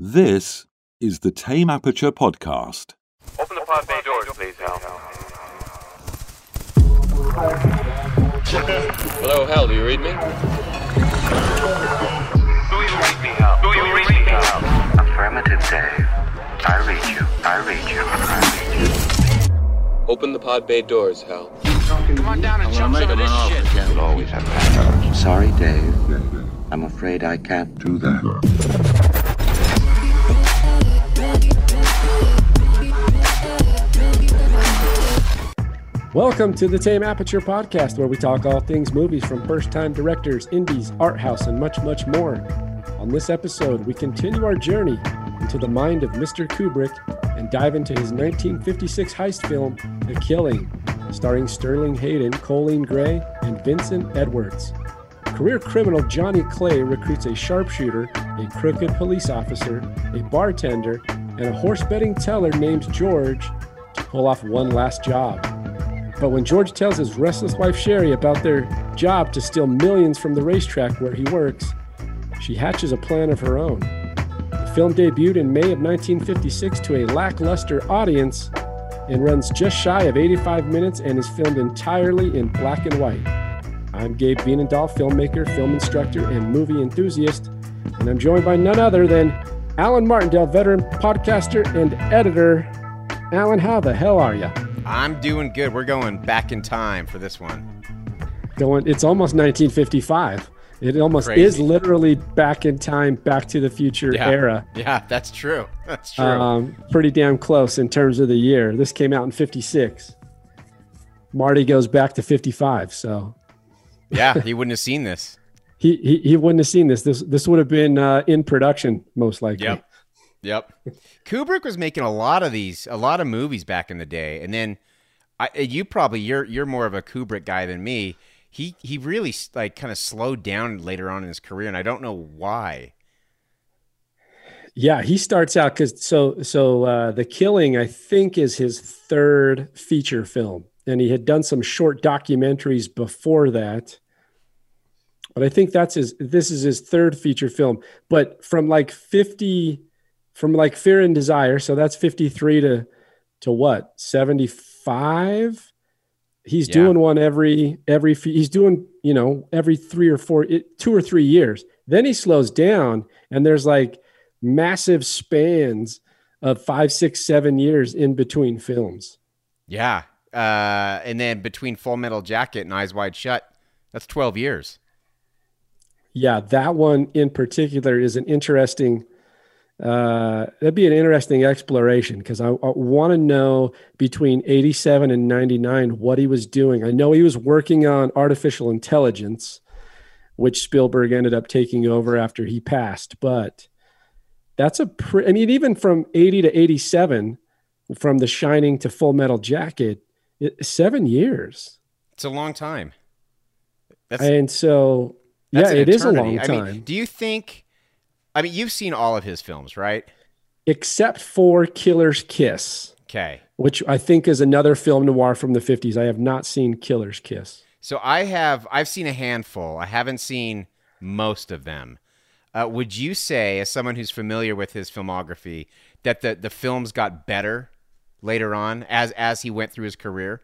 This is the Tame Aperture Podcast. Open the pod bay doors, please, Hal. Hello, Hal, do you read me? Do you read me, Hal? Do you read me, Hal? Affirmative, Dave. I read you. I read you. I read you. Open the pod bay doors, Hal. Come on down and jump some of this shit. You'll always have backup. Sorry, Dave. I'm afraid I can't do that. Welcome to the Tame Aperture Podcast, where we talk all things movies from first time directors, indies, art house, and much, much more. On this episode, we continue our journey into the mind of Mr. Kubrick and dive into his 1956 heist film, The Killing, starring Sterling Hayden, Coleen Gray, and Vincent Edwards. Career criminal Johnny Clay recruits a sharpshooter, a crooked police officer, a bartender, and a horse betting teller named George to pull off one last job. But when George tells his restless wife Sherry about their job to steal millions from the racetrack where he works, she hatches a plan of her own. The film debuted in May of 1956 to a lackluster audience and runs just shy of 85 minutes and is filmed entirely in black and white. I'm Gabe Vienendahl, filmmaker, film instructor, and movie enthusiast, and I'm joined by none other than Alan Martindale, veteran podcaster and editor. Alan, how the hell are you? I'm doing good. We're going back in time for this one. going it's almost 1955 it almost Crazy. is literally back in time back to the future Yeah. era Yeah, that's true. That's true. um, pretty damn close in terms of the year this came out in 56 marty goes back to 55 so yeah, he wouldn't have seen this. he he, he wouldn't have seen this this this would have been uh, in production most likely Yep. Yep. Kubrick was making a lot of these, a lot of movies back in the day, and then I, you probably you're you're more of a Kubrick guy than me. He he really like kind of slowed down later on in his career, and I don't know why. yeah he starts out because so so uh, the killing i think is his third feature film and he had done some short documentaries before that but i think that's his this is his third feature film but from like 50 from like fear and desire so that's 53 to to what 75 he's Yeah. doing one every every he's doing you know every three or four it, two or three years then he slows down and there's like massive spans of five six seven years in between films Yeah. Uh, and then between Full Metal Jacket and Eyes Wide Shut, that's twelve years. yeah that one in particular is an interesting uh that'd be an interesting exploration because i, I want to know between 87 and 99 what he was doing i know he was working on artificial intelligence which spielberg ended up taking over after he passed but that's a pre- i mean even from 80 to 87 from the shining to full metal jacket it, seven years It's a long time. That's and so yeah it is a eternity. long I time mean, do you think? I mean, you've seen all of his films, right? except for killer's kiss Okay. which I think is another film noir from the 50s. I have not seen Killer's Kiss. So I have. I've seen a handful. I haven't seen most of them. Uh, would you say, as someone who's familiar with his filmography, that the the films got better later on as as he went through his career?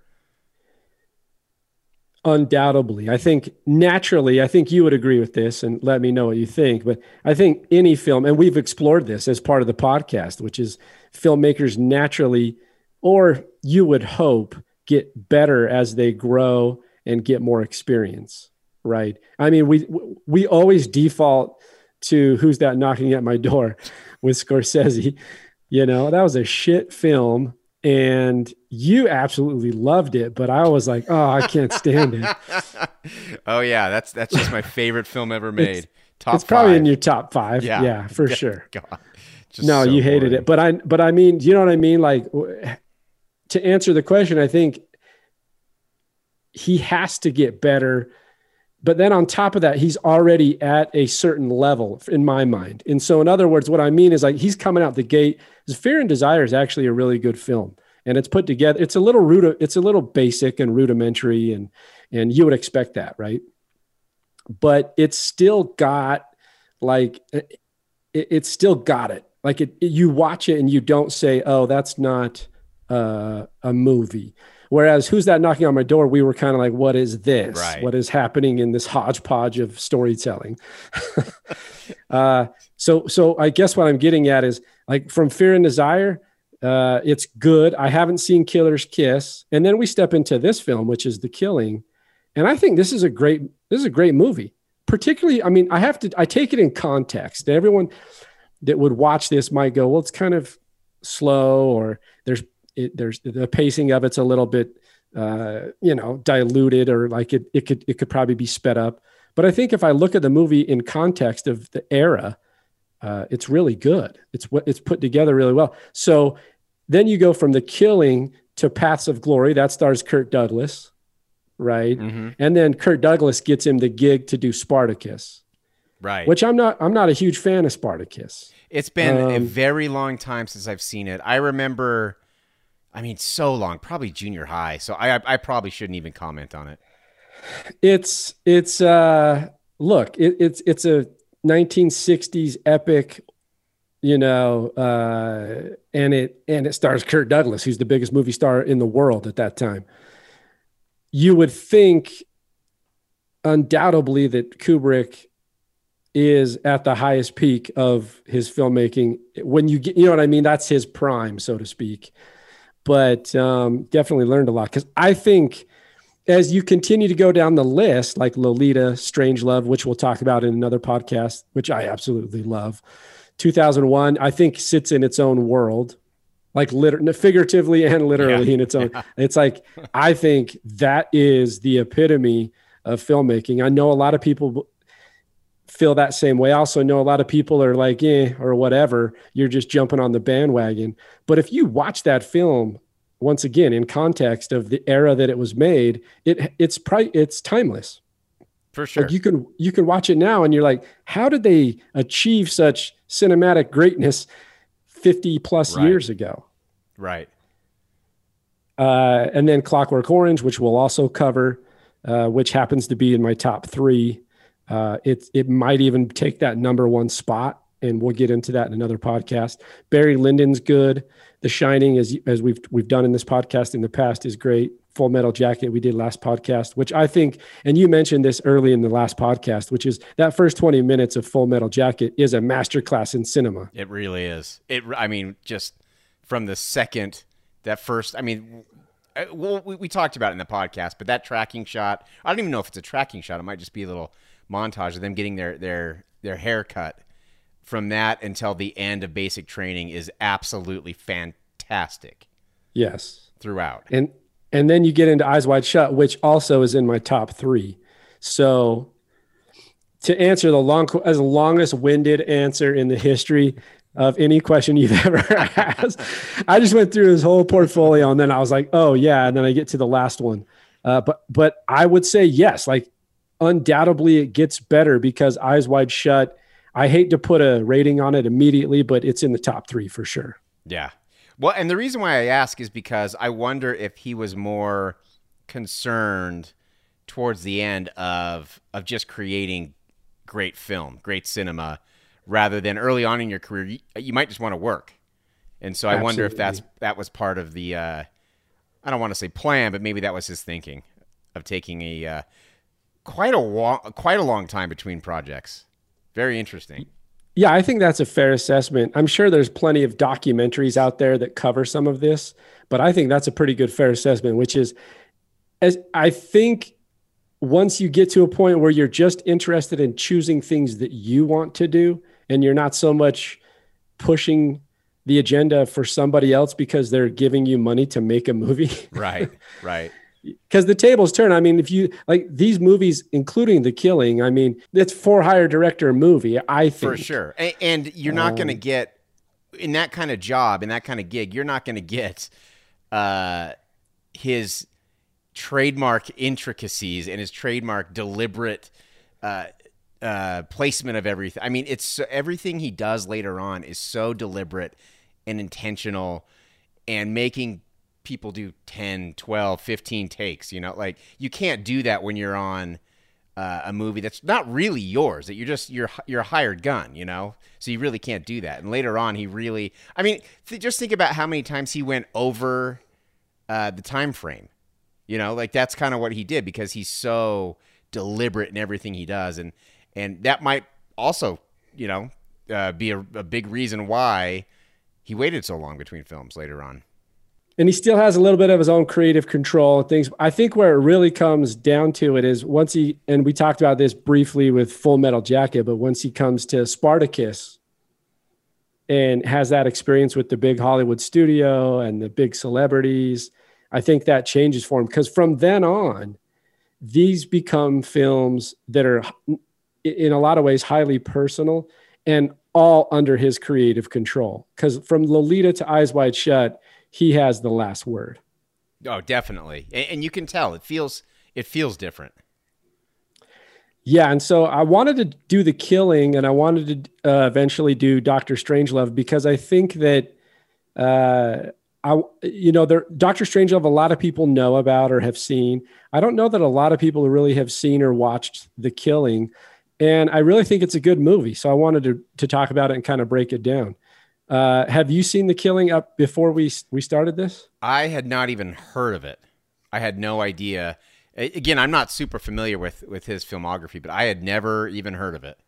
Undoubtedly. I think naturally, I think you would agree with this and let me know what you think. But I think any film, and we've explored this as part of the podcast, which is filmmakers naturally, or you would hope, get better as they grow and get more experience. Right. I mean, we we always default to who's that knocking at my door with Scorsese. You know, that was a shit film. And you absolutely loved it, but I was like, oh, I can't stand it. oh yeah, that's that's just my favorite film ever made. Top it's probably five. in your top five. Yeah. Yeah, for sure. God, just No, so you hated boring. it, but I, but I mean, you know what I mean? Like w- to answer the question, I think he has to get better. But then on top of that, he's already at a certain level in my mind. And so, in other words, what I mean is like he's coming out the gate. Fear and Desire is actually a really good film, and it's put together. It's a little rude. It's a little basic and rudimentary, and and you would expect that, right? But it's still got like it, it's still got it like it, you watch it and you don't say, "Oh, that's not uh, a movie." Whereas, who's that knocking on my door? We were kind of like, "What is this? Right. What is happening in this hodgepodge of storytelling?" uh, so, so I guess what I'm getting at is like from Fear and Desire, uh, it's good. I haven't seen Killer's Kiss, and then we step into this film, which is The Killing, and I think this is a great this is a great movie. Particularly, I mean, I have to I take it in context. Everyone that would watch this might go, well, it's kind of slow, or there's it, there's the pacing of it's a little bit uh, you know diluted, or like it it could it could probably be sped up. But I think if I look at the movie in context of the era, uh, it's really good. It's what it's put together really well. So then you go from the killing to Paths of Glory. That stars Kirk Douglas, right? Mm-hmm. And then Kirk Douglas gets him the gig to do Spartacus, Right. which I'm not. I'm not a huge fan of Spartacus. It's been a Um, very long time since I've seen it. I remember, I mean, so long, probably junior high. So I, I, probably shouldn't even comment on it. It's it's uh look it, it's it's a 1960s epic, you know, uh, and it and it stars Kirk Douglas, who's the biggest movie star in the world at that time. You would think, undoubtedly, that Kubrick is at the highest peak of his filmmaking. When you get, you know what I mean, that's his prime, so to speak. But um, definitely learned a lot because I think as you continue to go down the list, like Lolita, Strangelove, which we'll talk about in another podcast, which I absolutely love. 2001, I think sits in its own world, like liter- figuratively and literally Yeah. in its own. It's like, I think that is the epitome of filmmaking. I know a lot of people feel that same way. I also know a lot of people are like, eh, or whatever. You're just jumping on the bandwagon. But if you watch that film, once again, in context of the era that it was made, it it's pri- it's timeless. For sure. Like you can you can watch it now and you're like, how did they achieve such cinematic greatness 50 plus Right. years ago? right. Uh, and then Clockwork Orange, which we'll also cover, uh, which happens to be in my top three. Uh, it it might even take that number one spot, and we'll get into that in another podcast. Barry Lyndon's good. The Shining, as as we've we've done in this podcast in the past, is great. Full Metal Jacket we did last podcast, which I think, and you mentioned this early in the last podcast, which is that first twenty minutes of Full Metal Jacket is a masterclass in cinema. It really is. It. I mean, just from the second that first. I mean, uh, well, we, we talked about it in the podcast, but that tracking shot. I don't even know if it's a tracking shot. It might just be a little montage of them getting their their their haircut. From that until the end of basic training is absolutely fantastic Yes. throughout. and and then you get into eyes wide shut which also is in my top three so to answer the long as longest winded answer in the history of any question you've ever asked i just went through his whole portfolio and then i was like oh yeah and then i get to the last one uh, but but i would say yes like undoubtedly it gets better because eyes wide shut i hate to put a rating on it immediately but it's in the top three for sure Yeah. Well, and the reason why I ask is because I wonder if he was more concerned towards the end of of just creating great film, great cinema, rather than early on in your career. You, you might just want to work, and so I wonder if that's that was part of the. Uh, I don't want to say plan, but maybe that was his thinking of taking a uh, quite a wa- quite a long time between projects. Very interesting. Yeah, I think that's a fair assessment. I'm sure there's plenty of documentaries out there that cover some of this, but I think that's a pretty good fair assessment, which is as I think once you get to a point where you're just interested in choosing things that you want to do and you're not so much pushing the agenda for somebody else because they're giving you money to make a movie. Right. Right. Because the tables turn. I mean, if you like these movies, including The Killing, I mean, it's for hire director movie. I think for sure and, and you're not Um, going to get in that kind of job in that kind of gig you're not going to get uh his trademark intricacies and his trademark deliberate uh uh placement of everything i mean it's everything he does later on is so deliberate and intentional and making people do 10 12 15 takes you know like you can't do that when you're on uh, a movie that's not really yours. That you're just you're you're a hired gun, you know. So you really can't do that. And later on, he really. I mean, th- just think about how many times he went over uh, the time frame. You know, like that's kind of what he did because he's so deliberate in everything he does, and and that might also, you know, uh, be a, a big reason why he waited so long between films later on. And he still has a little bit of his own creative control and things. I think where it really comes down to it is once he and we talked about this briefly with Full Metal Jacket, but once he comes to Spartacus and has that experience with the big Hollywood studio and the big celebrities, I think that changes for him because from then on, these become films that are in a lot of ways highly personal and all under his creative control. Because from Lolita to Eyes Wide Shut, he has the last word. Oh, definitely, and, and you can tell it feels it feels different. Yeah, and so I wanted to do the killing, and I wanted to uh, eventually do Doctor Strangelove because I think that, uh, I you know, there Doctor Strangelove a lot of people know about or have seen. I don't know that a lot of people really have seen or watched the killing, and I really think it's a good movie. So I wanted to to talk about it and kind of break it down. Uh, have you seen the killing up before we we started this? I had not even heard of it. I had no idea. Again, I'm not super familiar with with his filmography, but I had never even heard of it.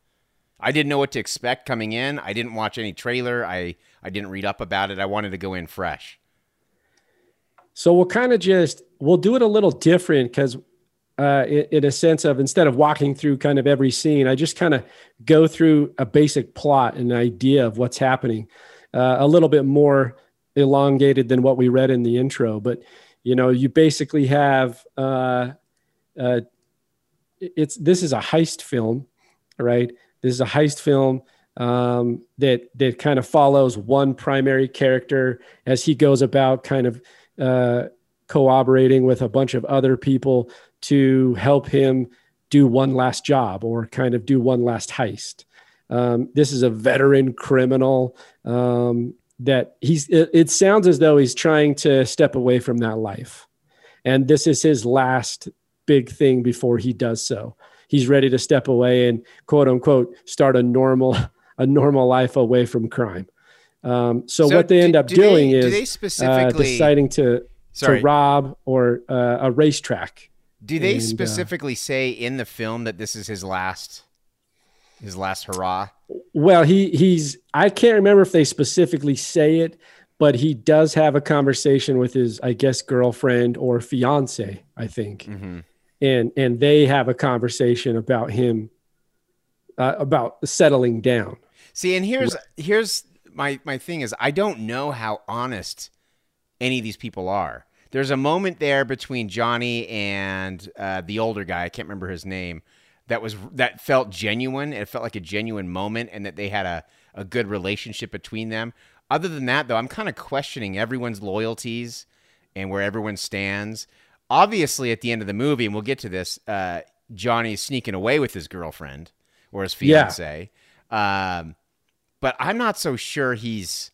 I didn't know what to expect coming in. I didn't watch any trailer. I I didn't read up about it. I wanted to go in fresh. So we'll kind of just we'll do it a little different because, uh, in, a sense of instead of walking through kind of every scene, I just kind of go through a basic plot and idea of what's happening, uh, a little bit more elongated than what we read in the intro. But you know, you basically have uh, uh, it's this is a heist film, right? This is a heist film um, that that kind of follows one primary character as he goes about kind of uh, cooperating with a bunch of other people to help him do one last job or kind of do one last heist. Um, this is a veteran criminal um, that he's. It, it sounds as though he's trying to step away from that life, and this is his last big thing before he does so. He's ready to step away and quote unquote start a normal a normal life away from crime. Um, so, So what they do- end up do they- doing do is they uh, deciding to Sorry. to rob or uh, a racetrack. Do they And, uh, specifically say in the film that this is his last his last hurrah? Well, he he's I can't remember if they specifically say it, but he does have a conversation with his I guess girlfriend or fiance, I think, Mm-hmm. and and they have a conversation about him uh, about settling down. See, and here's here's my my thing is I don't know how honest any of these people are. There's a moment there between Johnny and uh, the older guy. I can't remember his name. That was that felt genuine. It felt like a genuine moment, and that they had a a good relationship between them. Other than that, though, I'm kind of questioning everyone's loyalties and where everyone stands. Obviously, at the end of the movie, and we'll get to this, uh, Johnny's sneaking away with his girlfriend or his Yeah. fiance. Um, but I'm not so sure he's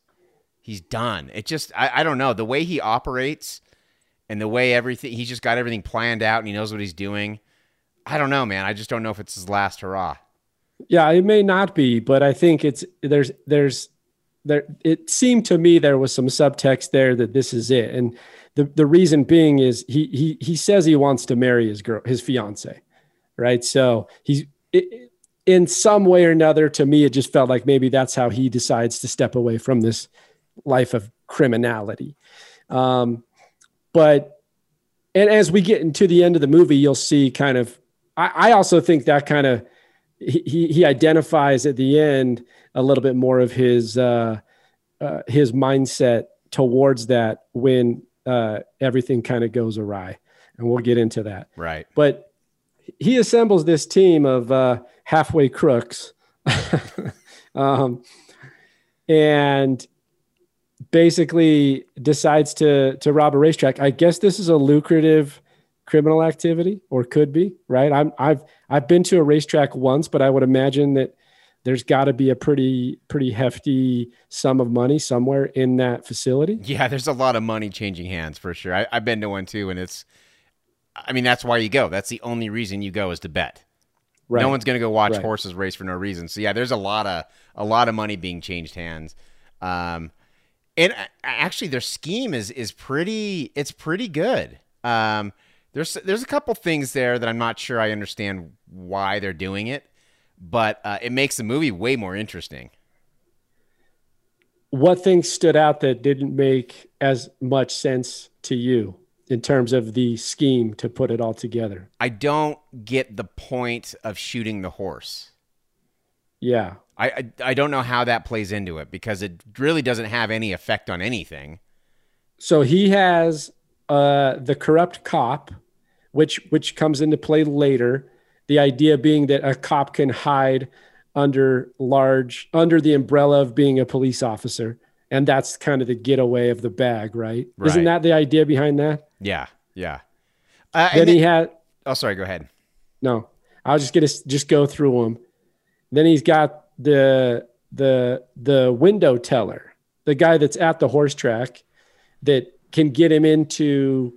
he's done. It just I, I don't know the way he operates and the way everything he's just got everything planned out and he knows what he's doing. I don't know, man. I just don't know if it's his last hurrah. Yeah, it may not be, but I think it's there's there's there it seemed to me there was some subtext there that this is it. And the the reason being is he he he says he wants to marry his girl his fiance. Right? So he's it, in some way or another to me it just felt like maybe that's how he decides to step away from this life of criminality. Um but and as we get into the end of the movie you'll see kind of I, I also think that kind of he, he identifies at the end a little bit more of his uh, uh, his mindset towards that when uh, everything kind of goes awry, and we'll get into that. Right. But he assembles this team of uh, halfway crooks, um, and basically decides to to rob a racetrack. I guess this is a lucrative criminal activity, or could be, right? I'm I've I've been to a racetrack once, but I would imagine that there's got to be a pretty pretty hefty sum of money somewhere in that facility. Yeah, there's a lot of money changing hands for sure. I, I've been to one too, and it's. I mean, that's why you go. That's the only reason you go is to bet. Right. No one's going to go watch Right. horses race for no reason. So yeah, there's a lot of a lot of money being changed hands. Um, and actually, their scheme is is pretty. It's pretty good. Um, there's there's a couple things there that I'm not sure I understand why they're doing it, but uh, it makes the movie way more interesting. What things stood out that didn't make as much sense to you in terms of the scheme to put it all together? I don't get the point of shooting the horse. Yeah. I, I I don't know how that plays into it because it really doesn't have any effect on anything. So he has uh, the corrupt cop, which which comes into play later. The idea being that a cop can hide under large under the umbrella of being a police officer, and that's kind of the getaway of the bag, right? Isn't that the idea behind that? Yeah, yeah. Uh, Then and he had oh, sorry. Go ahead. no. I was just gonna just go through them. Then he's got the the the window teller, the guy that's at the horse track, that can get him into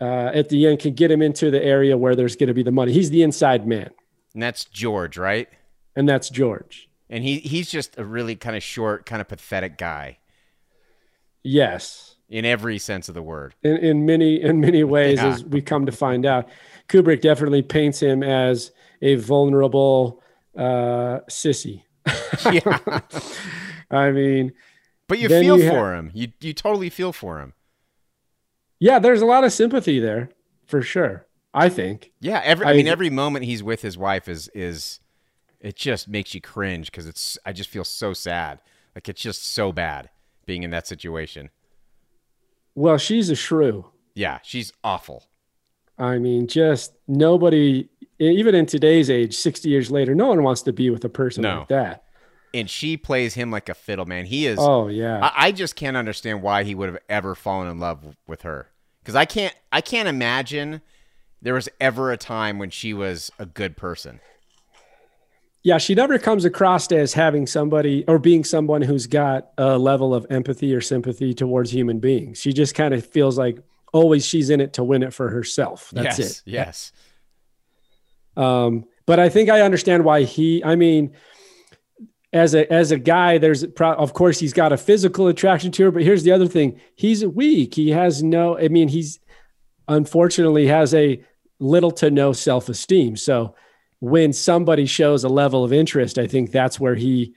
uh, at the end can get him into the area where there's going to be the money. He's the inside man, And that's George, right? and that's George. And he he's just a really kind of short, kind of pathetic guy Yes, in every sense of the word. in, in many in many ways, Yeah. as we come to find out, Kubrick definitely paints him as a vulnerable uh, sissy. Yeah. I mean, But you feel you ha- for him. You you totally feel for him. yeah, there's a lot of sympathy there for sure. I think. Yeah, every I, I- mean every moment he's with his wife is is it just makes you cringe because it's I just feel so sad. Like it's just so bad being in that situation. Well, she's a shrew. Yeah, she's awful. I mean, just nobody, even in today's age, 60 years later, no one wants to be with a person No. like that. And she plays him like a fiddle, man. He is Oh, yeah. I, I just can't understand why he would have ever fallen in love with her. Because I can't I can't imagine there was ever a time when she was a good person. yeah, she never comes across as having somebody or being someone who's got a level of empathy or sympathy towards human beings. She just kind of feels like always she's in it to win it for herself. That's yes, it. Yes. Um, but I think I understand why he. I mean, as a as a guy, there's pro- of course he's got a physical attraction to her, but here's the other thing: he's weak. He has no. I mean, he's unfortunately has a little to no self esteem. So when somebody shows a level of interest, I think that's where he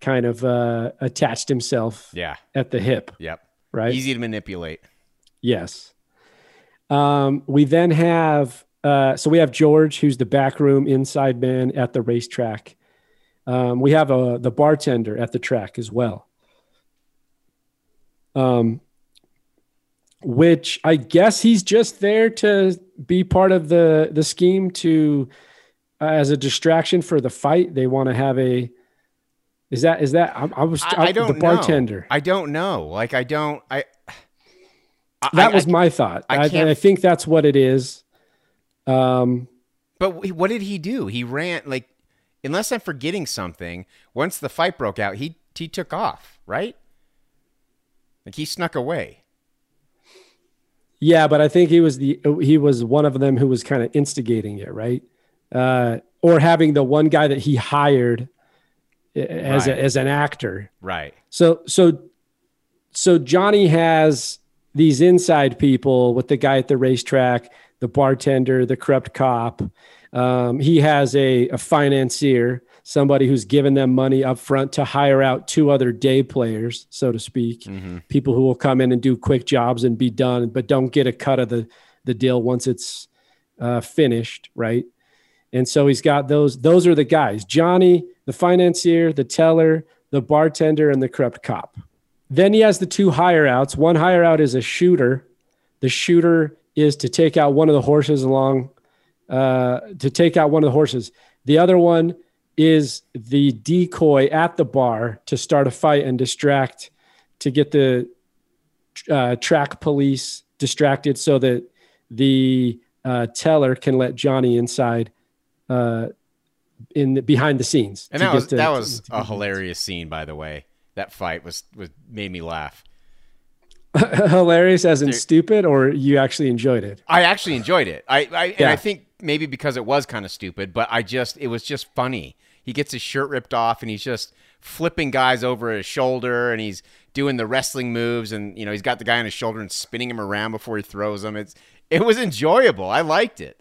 kind of uh, attached himself Yeah. at the hip. Yep. Right. Easy to manipulate. Yes. Um, we then have uh, so we have George, who's the backroom inside man at the racetrack. Um, we have a the bartender at the track as well. Um, which I guess he's just there to be part of the the scheme to uh, as a distraction for the fight. They want to have a. Is that is that I, I was I, I don't the bartender. know. I don't know. Like I don't I, I that was my thought. I, I think that's what it is. Um, But what did he do? He ran like unless I'm forgetting something, once the fight broke out, he he took off, right? Like he snuck away. yeah, but I think he was the he was one of them who was kind of instigating it, right? Uh, or having the one guy that he hired as Right. a, as an actor. Right. So so so Johnny has these inside people with the guy at the racetrack, the bartender, the corrupt cop. Um, he has a, a financier, somebody who's given them money up front to hire out two other day players, so to speak, people who will come in and do quick jobs and be done, but don't get a cut of the the deal once it's uh, finished, right? And so he's got those. Those are the guys: Johnny, the financier, the teller, the bartender, and the corrupt cop. Then he has the two hire outs. One hire out is a shooter. The shooter is to take out one of the horses along, uh, to take out one of the horses. The other one is the decoy at the bar to start a fight and distract, to get the uh, track police distracted so that the uh, teller can let Johnny inside uh, in the, behind the scenes. And that was to- that was to- a hilarious scene, by the way. That fight was was made me laugh. hilarious as in Dude. stupid, or you actually enjoyed it. I actually enjoyed it. I, I and I think maybe because it was kind of stupid, but I just it was just funny. He gets his shirt ripped off and he's just flipping guys over his shoulder and he's doing the wrestling moves and you know he's got the guy on his shoulder and spinning him around before he throws him. It's it was enjoyable. I liked it.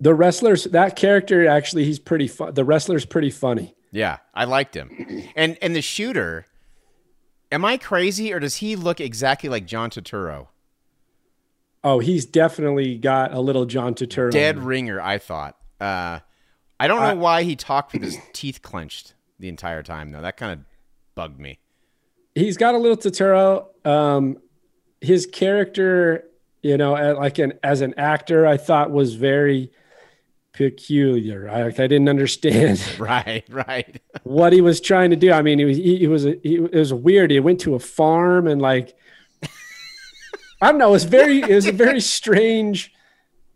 The wrestlers, that character actually, he's pretty fun. The wrestler's pretty funny. Yeah, I liked him. And and the shooter, am I crazy or does he look exactly like John Turturro? Oh, he's definitely got a little John Turturro. Dead ringer, I thought. Uh, I don't know why he talked with his teeth clenched the entire time though. That kind of bugged me. He's got a little Turturro. Um, his character, you know, like an as an actor, I thought was very peculiar. I, I didn't understand Right, right. what he was trying to do. I mean, he was he, he was he, it was weird. He went to a farm and like I don't know. It was very it was a very strange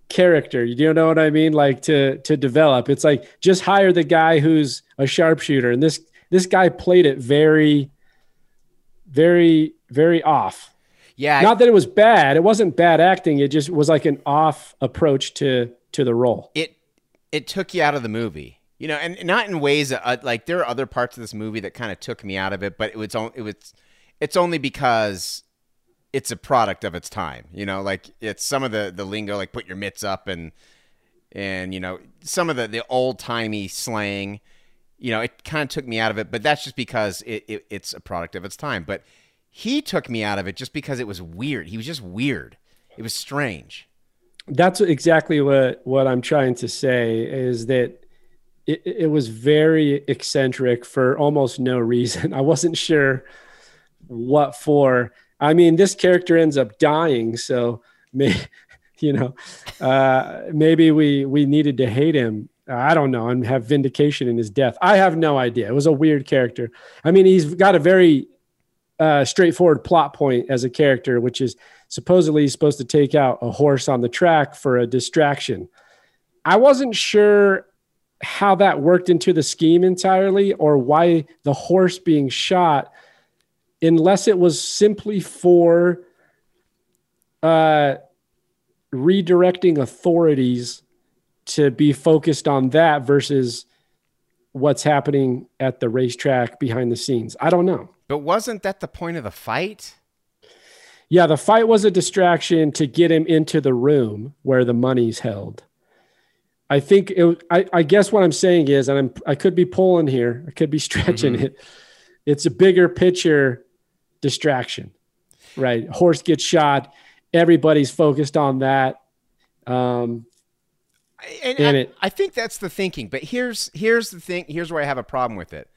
character. You know what I mean? Like to to develop. It's like just hire the guy who's a sharpshooter, and this this guy played it very, very, very off. Yeah, Not that it was bad. It wasn't bad acting. It just was like an off approach to to the role. it it took you out of the movie. You know, and not in ways uh, like there are other parts of this movie that kind of took me out of it, but it was it was it's only because it's a product of its time. You know, like it's some of the the lingo, like put your mitts up and and you know some of the the old timey slang. You know, it kind of took me out of it, but that's just because it, it it's a product of its time. But he took me out of it just because it was weird. He was just weird. It was strange. That's exactly what what I'm trying to say is that it, it was very eccentric for almost no reason. I wasn't sure what for. I mean, this character ends up dying, so may, you know, uh, maybe we we needed to hate him. I don't know, and have vindication in his death. I have no idea. It was a weird character. I mean, he's got a very uh, straightforward plot point as a character, which is supposedly he's supposed to take out a horse on the track for a distraction. I wasn't sure how that worked into the scheme entirely or why the horse being shot, unless it was simply for uh, redirecting authorities to be focused on that versus what's happening at the racetrack behind the scenes. I don't know. But wasn't that the point of the fight? Yeah, the fight was a distraction to get him into the room where the money's held. I think it, I, I guess what I'm saying is, and I'm, I could be pulling here, I could be stretching it. It's a bigger picture distraction, right? Horse gets shot. Everybody's focused on that. Um, and I, it. I think that's the thinking. But here's here's the thing. Here's where I have a problem with it.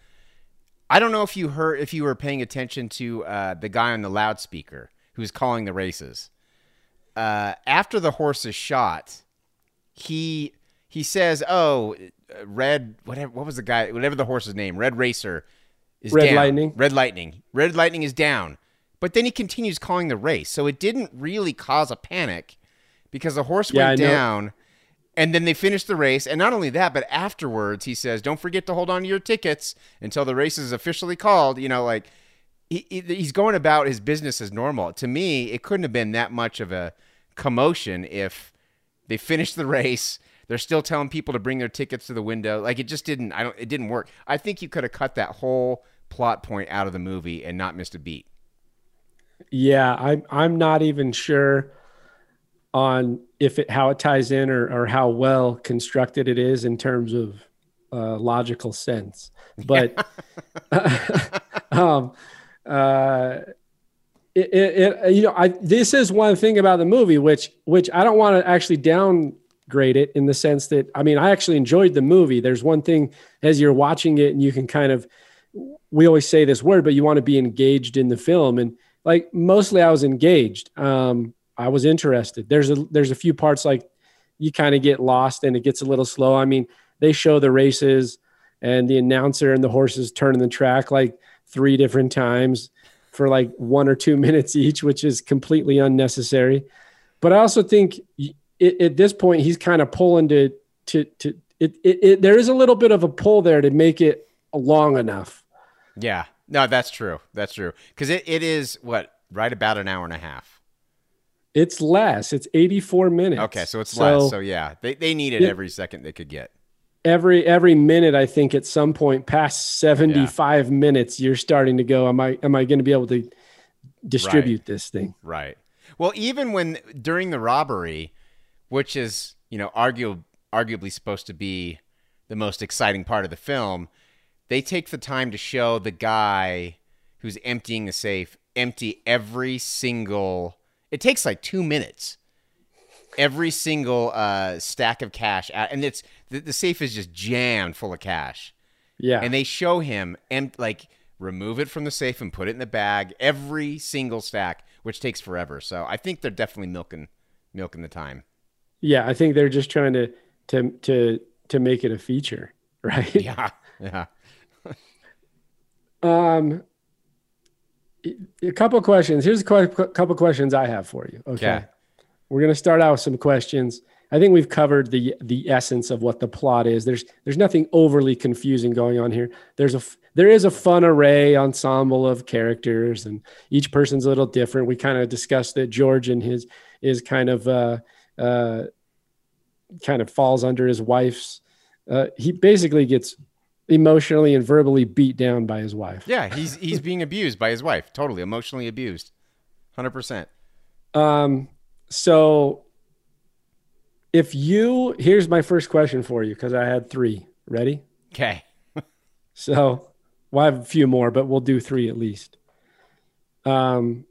I don't know if you heard if you were paying attention to uh, the guy on the loudspeaker who was calling the races. Uh, after the horse is shot, he he says, "Oh, red whatever. What was the guy? Whatever the horse's name, Red Racer is Red down. Lightning. Red Lightning. Red Lightning is down." But then he continues calling the race, so it didn't really cause a panic because the horse Yeah, went I know. down. And then they finished the race. And not only that, but afterwards, he says, Don't forget to hold on to your tickets until the race is officially called. You know, like he, he- he's going about his business as normal. To me, it couldn't have been that much of a commotion if they finished the race. They're still telling people to bring their tickets to the window. Like it just didn't. I don't. It didn't work. I think you could have cut that whole plot point out of the movie and not missed a beat. Yeah, I'm I'm not even sure on if it how it ties in or or how well constructed it is in terms of uh, logical sense. But um, uh, it, it, it you know I this is one thing about the movie which which I don't want to actually downgrade it in the sense that I mean I actually enjoyed the movie. There's one thing as you're watching it and you can kind of we always say this word, but you want to be engaged in the film. And like mostly I was engaged. Um, I was interested. There's a there's a few parts like you kind of get lost and it gets a little slow. I mean, they show the races and the announcer and the horses turning the track like three different times for like one or two minutes each, which is completely unnecessary. But I also think it, at this point he's kind of pulling to to to it, it, it. There is a little bit of a pull there to make it long enough. Yeah. No, that's true. That's true. Because it, it is what right about an hour and a half. It's less. It's 84 minutes. Okay, so it's less. So yeah, they they needed every second they could get. Every every minute i think at some point past 75 minutes you're starting to go am i am i going to be able to distribute this thing Right. Well, even when during the robbery, which is you know argu- arguably supposed to be the most exciting part of the film, they take the time to show the guy who's emptying the safe empty every single. It takes like two minutes. Every single uh, stack of cash, out, and it's the, the safe is just jammed full of cash. Yeah. And they show him and like remove it from the safe and put it in the bag every single stack which takes forever. So i think they're definitely milking milking the time. Yeah i think they're just trying to to to to make it a feature right? Yeah yeah. Um a couple questions. Here's a couple questions i have for you okay? Okay. We're going to start out with some questions. I think we've covered the the essence of what the plot is. There's there's nothing overly confusing going on here. There's a there is a fun array ensemble of characters and each person's a little different. We kind of discussed that george and his is kind of uh uh kind of falls under his wife's uh he basically gets emotionally and verbally beat down by his wife. Yeah he's he's being abused by his wife. Totally emotionally abused. 100% Um, so if you here's my first question for you because I had three. Ready? okay So well, I have a few more, but we'll do three at least. Um,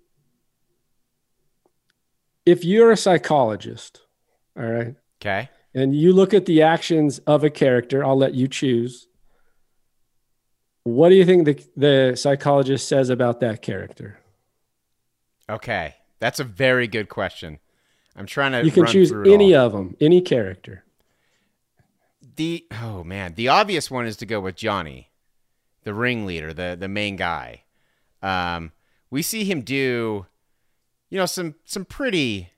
if you're a psychologist, all right, okay and you look at the actions of a character, I'll let you choose. What do you think the the psychologist says about that character? okay that's a very good question i'm trying to You can choose any of them, any character. the oh man. The obvious one is to go with johnny the ringleader the the main guy. Um we see him do you know some some pretty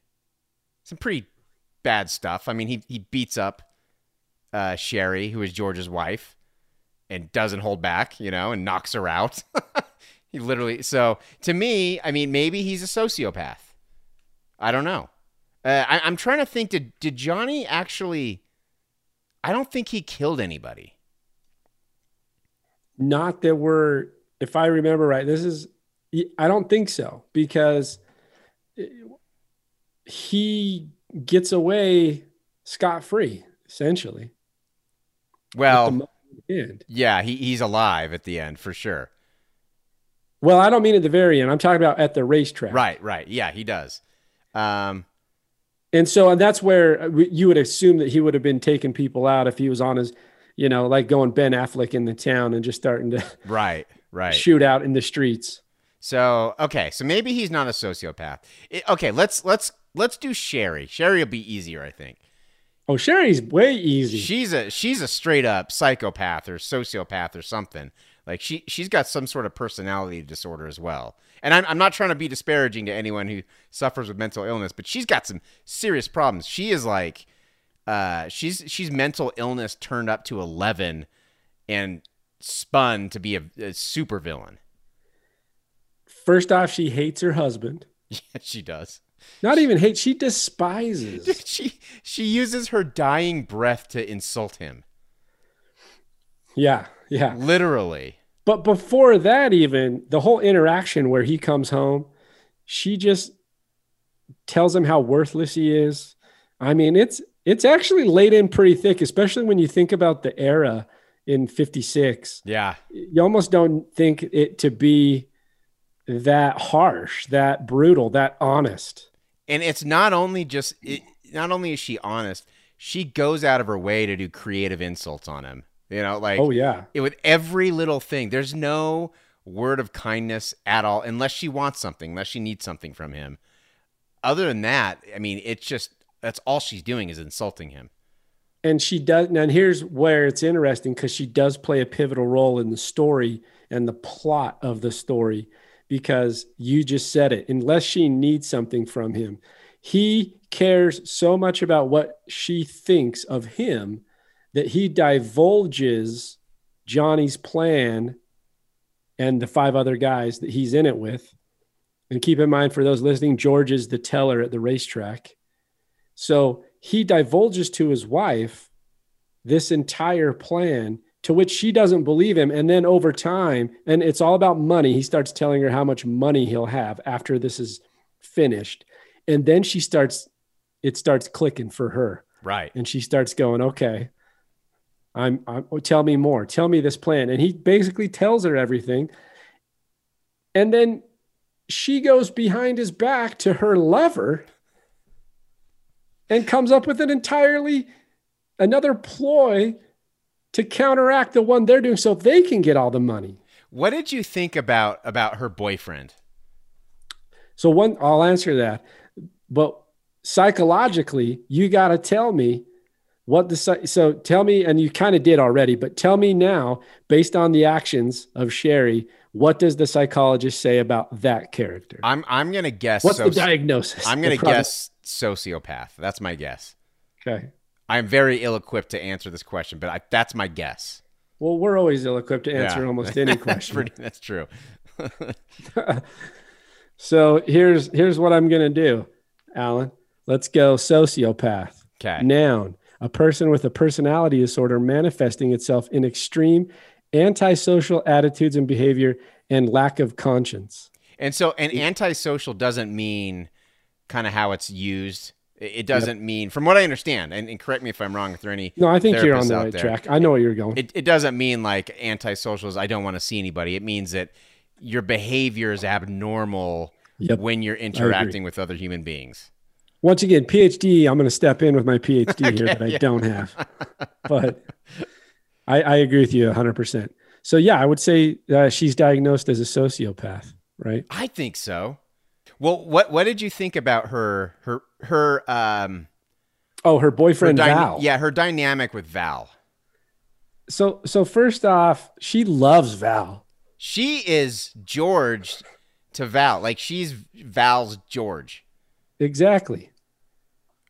some pretty bad stuff. I mean he he beats up uh sherry who is george's wife and doesn't hold back you know and knocks her out. He literally so to me i mean maybe he's a sociopath. I don't know uh, I, i'm trying to think did did johnny actually I don't think he killed anybody. Not that we're, if I remember right, this is, I don't think so because he gets away scot free, essentially. Well, yeah, he, he's alive at the end for sure. Well, I don't mean at the very end. I'm talking about at the racetrack. Right, right. Yeah, he does. Um, And so and that's where uh, you would assume that he would have been taking people out if he was on his, you know, like going Ben Affleck in the town and just starting to right, right. shoot out in the streets. So okay, so maybe he's not a sociopath. I- okay, let's let's let's do Sherry. Sherry will be easier, I think. Oh, Sherry's way easy. She's a she's a straight up psychopath or sociopath or something. Like she she's got some sort of personality disorder as well. And I'm I'm not trying to be disparaging to anyone who suffers with mental illness, but she's got some serious problems. She is like uh she's she's mental illness turned up to 11 and spun to be a, a super villain. First off, she hates her husband. Yeah, she does. Not even hate, she despises. She she uses her dying breath to insult him. Yeah, yeah. Literally. But before that, even the whole interaction where he comes home, she just tells him how worthless he is. I mean, it's it's actually laid in pretty thick, especially when you think about the era in 56. Yeah. You almost don't think it to be that harsh, that brutal, that honest. And it's not only just it, not only is she honest, she goes out of her way to do creative insults on him. You know, like Oh yeah. it, with every little thing. There's no word of kindness at all unless she wants something, unless she needs something from him. Other than that, I mean, it's just that's all she's doing is insulting him. and she does and here's where it's interesting because she does play a pivotal role in the story and the plot of the story because you just said it unless she needs something from him he cares so much about what she thinks of him that he divulges johnny's plan and the five other guys that he's in it with And keep in mind for those listening, George is the teller at the racetrack. So he divulges to his wife this entire plan to which she doesn't believe him. And then over time, and it's all about money, he starts telling her how much money he'll have after this is finished. And then she starts, it starts clicking for her. Right. And she starts going, okay, I'm, I'm oh, tell me more. Tell me this plan. And he basically tells her everything. And then she goes behind his back to her lover and comes up with an entirely another ploy to counteract the one they're doing so they can get all the money. What did you think about about her boyfriend? So one I'll answer that. But psychologically, you got to tell me what the so tell me and you kind of did already, but tell me now based on the actions of Sherry, what does the psychologist say about that character? I'm I'm gonna guess. What's the diagnosis? I'm gonna guess sociopath. That's my guess. Okay. I'm very ill equipped to answer this question, but I, that's my guess. Well, we're always ill equipped to answer Yeah. almost any question. pretty, that's true. So here's here's what I'm gonna do, Alan. Let's go sociopath. Okay. Noun: a person with a personality disorder manifesting itself in extreme antisocial attitudes and behavior and lack of conscience. And so, an antisocial doesn't mean kind of how it's used. It doesn't mean, from what I understand, and, and correct me if I'm wrong, if there are any. No, I think you're on the right there. track. I know where you're going. It, it doesn't mean like antisocial is I don't want to see anybody. It means that your behavior is abnormal Yep. when you're interacting with other human beings. Once again, PhD. I'm going to step in with my PhD here that I don't have, but I, I agree with you 100. percent So yeah, I would say uh, she's diagnosed as a sociopath, right? I think so. Well, what what did you think about her her her um Oh, her her boyfriend dyna- Val. yeah her dynamic with Val? So so first off, she loves Val. She is George to Val, like she's Val's George. Exactly.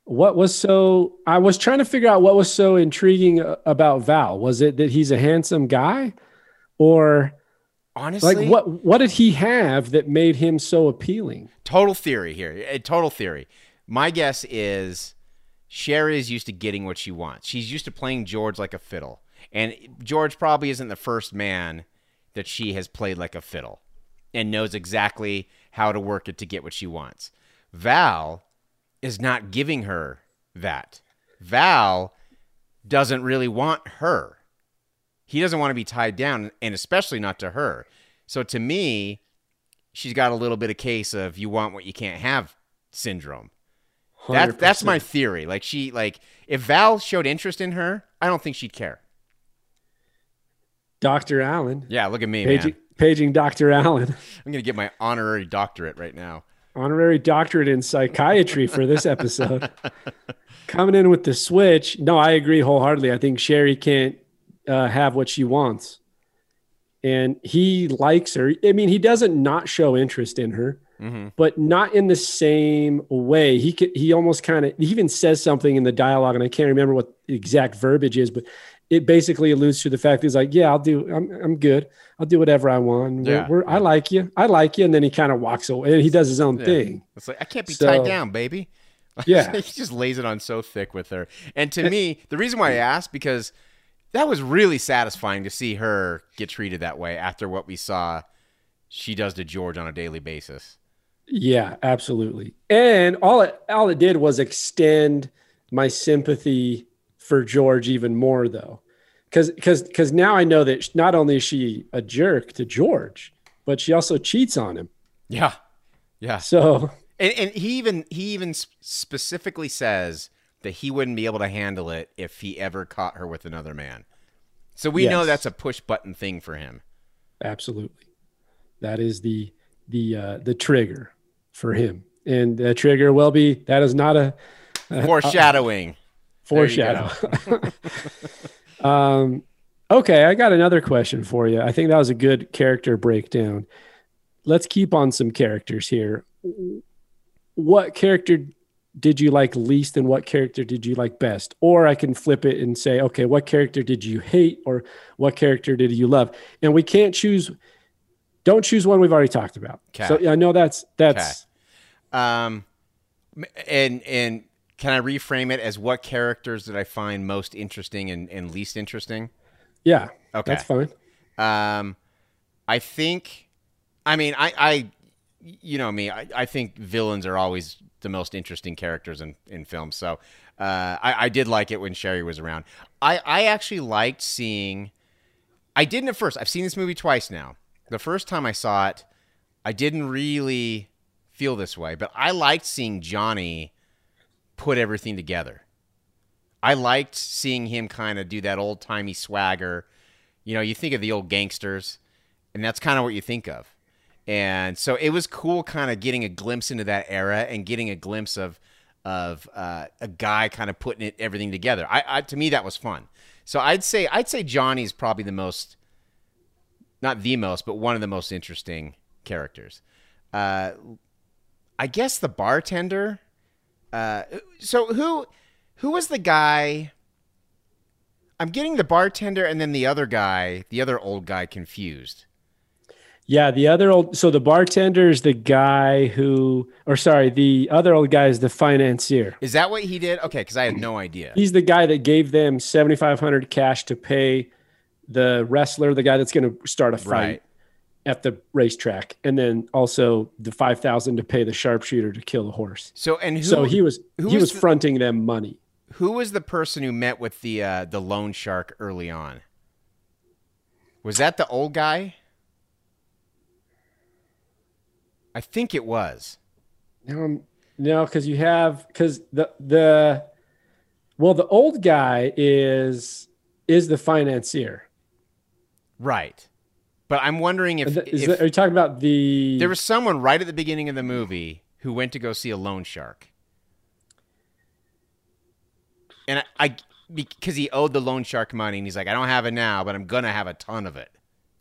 What was so? I was trying to figure out what was so intriguing about Val. Was it that he's a handsome guy, or Honestly, like what? What did he have that made him so appealing? total theory here. A total theory. My guess is Sherry is used to getting what she wants. She's used to playing George like a fiddle. And George probably isn't the first man that she has played like a fiddle and knows exactly how to work it to get what she wants. Val is not giving her that. Val doesn't really want her. He doesn't want to be tied down, and especially not to her. So to me, she's got a little bit of case of you want what you can't have syndrome. That, that's my theory. Like she like if Val showed interest in her, I don't think she'd care. Dr. Allen. Yeah, look at me, Paging, man. paging Dr. Allen, I'm gonna get my honorary doctorate right now. Honorary doctorate in psychiatry for this episode. Coming in with the switch. No, I agree wholeheartedly. I think Sherry can't uh, have what she wants. And he likes her. I mean, he doesn't not show interest in her, Mm-hmm. but not in the same way. He could, he almost kind of even says something in the dialogue, and I can't remember what the exact verbiage is, but it basically alludes to the fact he's like, "Yeah, I'll do. I'm I'm good. I'll do whatever I want. We're, Yeah, we're, I like you. I like you." And then he kind of walks away, and he does his own Yeah. thing. It's like I can't be So- tied down, baby. Yeah. he just lays it on so thick with her. And to me, the reason why I asked because that was really satisfying to see her get treated that way after what we saw she does to George on a daily basis. Yeah, absolutely. And all it all it did was extend my sympathy for George even more though. Cuz cuz cuz now I know that not only is she a jerk to George, but she also cheats on him. Yeah. Yeah. So, And, and he even he even specifically says that he wouldn't be able to handle it if he ever caught her with another man. So we know that's a push button thing for him. absolutely. That is the the uh the trigger for him. And the trigger will be that is not a Foreshadowing. Foreshadow. um, okay, I got another question for you. I think that was a good character breakdown. Let's keep on some characters here. What character did you like least and what character did you like best? Or I can flip it and say, okay, what character did you hate or what character did you love? And we can't choose Don't choose one we've already talked about. Okay. So yeah, I know that's that's Um, and and can I reframe it as what characters did I find most interesting and, and least interesting? yeah. Okay. That's fine. Um, I think, I mean, I, I you know me, I, I think villains are always the most interesting characters in, in films. So uh, I, I did like it when Sherry was around. I, I actually liked seeing, I didn't at first. I've seen this movie twice now. The first time I saw it, I didn't really feel this way, but I liked seeing Johnny put everything together. I liked seeing him kind of do that old timey swagger. You know, you think of the old gangsters, and that's kind of what you think of. And so it was cool, kind of getting a glimpse into that era and getting a glimpse of of uh, a guy kind of putting it everything together. I, I to me that was fun. So I'd say I'd say Johnny's probably the most, not the most, but one of the most interesting characters. Uh, I guess the bartender. Uh, so who who was the guy? I'm getting the bartender and then the other guy, the other old guy, confused. Yeah, the other old so the bartender is the guy who or sorry, the other old guy is the financier. Is that what he did? Okay, because I had no idea. He's the guy that gave them 7500 cash to pay the wrestler, the guy that's going to start a fight Right. At the racetrack and then also the 5000 to pay the sharpshooter to kill the horse. So and who? so he was he was was the- fronting them money. Who was the person who met with the uh, the loan shark early on? Was that the old guy? I think it was. No, I'm- no, because you have because the the well, the old guy is is the financier. Right. But I'm wondering if, Is if that- are you talking about the? there was someone right at the beginning of the movie who went to go see a loan shark. And I, I because he owed the loan shark money and he's like, I don't have it now, but I'm gonna have a ton of it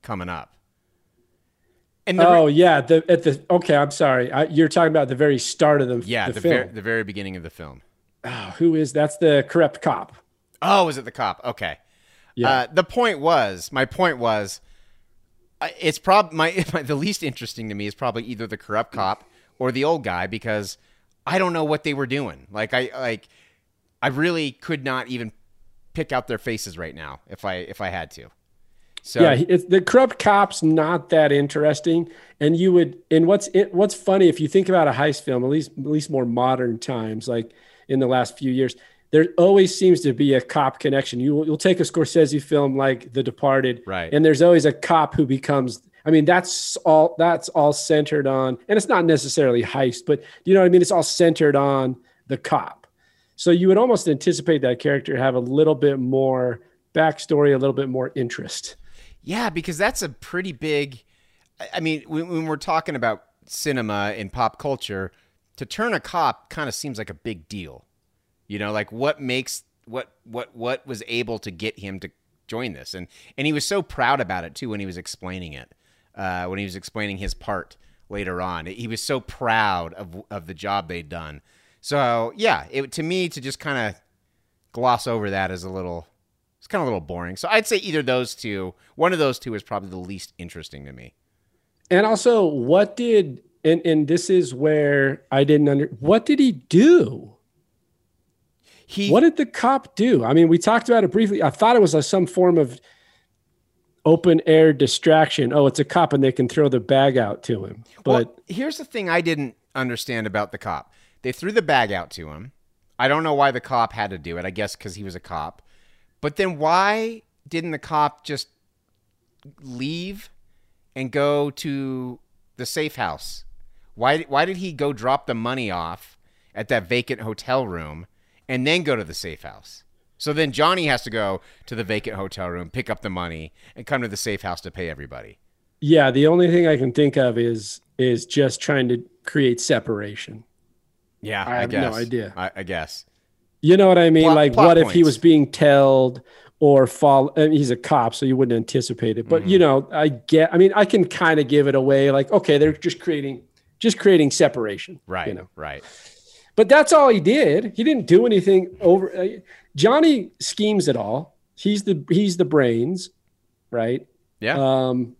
coming up. And the oh yeah, the at the okay. I'm sorry. I, you're talking about the very start of the yeah, the, the, film. very the very beginning of the film. Oh, who is that's the corrupt cop? Oh, is it the cop? Okay. Yeah. Uh, the point was, my point was, it's prob my, my the least interesting to me is probably either the corrupt cop or the old guy because I don't know what they were doing. Like I like I really could not even pick out their faces right now if I if I had to. So yeah, the corrupt cop's not that interesting. And you would, and what's it, what's funny if you think about a heist film, at least at least more modern times, like in the last few years, there always seems to be a cop connection. You you'll take a Scorsese film like The Departed, Right. And there's always a cop who becomes. I mean, that's all. That's all centered on, and it's not necessarily heist, but you know what I mean. It's all centered on the cop. So you would almost anticipate that character have a little bit more backstory, a little bit more interest. Yeah, because that's a pretty big. I- mean, when, when we're talking about cinema and pop culture, to turn a cop kind of seems like a big deal. You know, like what makes what what what was able to get him to join this, and and he was so proud about it too when he was explaining it, uh, when he was explaining his part later on. He was so proud of of the job they'd done. So yeah, it to me to just kind of gloss over that is a little it's kind of a little boring. So I'd say either those two, one of those two is probably the least interesting to me. And also, what did and and this is where I didn't under what did he do? He What did the cop do? I mean, we talked about it briefly. I thought it was a, some form of open air distraction. Oh, it's a cop and they can throw the bag out to him. But well, here's the thing I didn't understand about the cop. They threw the bag out to him. I don't know why the cop had to do it. I guess because he was a cop. But then why didn't the cop just leave and go to the safe house? Why why did he go drop the money off at that vacant hotel room and then go to the safe house? So then Johnny has to go to the vacant hotel room, pick up the money, and come to the safe house to pay everybody. yeah, the only thing I can think of is is just trying to create separation. Yeah, I I, have no guess. idea. I, I guess. You know what I mean? Plot- like, plot what if he was being told or fall? I mean, he's a cop, so you wouldn't anticipate it. But Mm-hmm. you know, I get. I mean, I can kind of give it away. Like, okay, they're just creating, just creating separation. Right. You know, Right. But that's all he did. He didn't do anything over. uh, Johnny schemes it all. He's the he's the brains, right? Yeah. Um,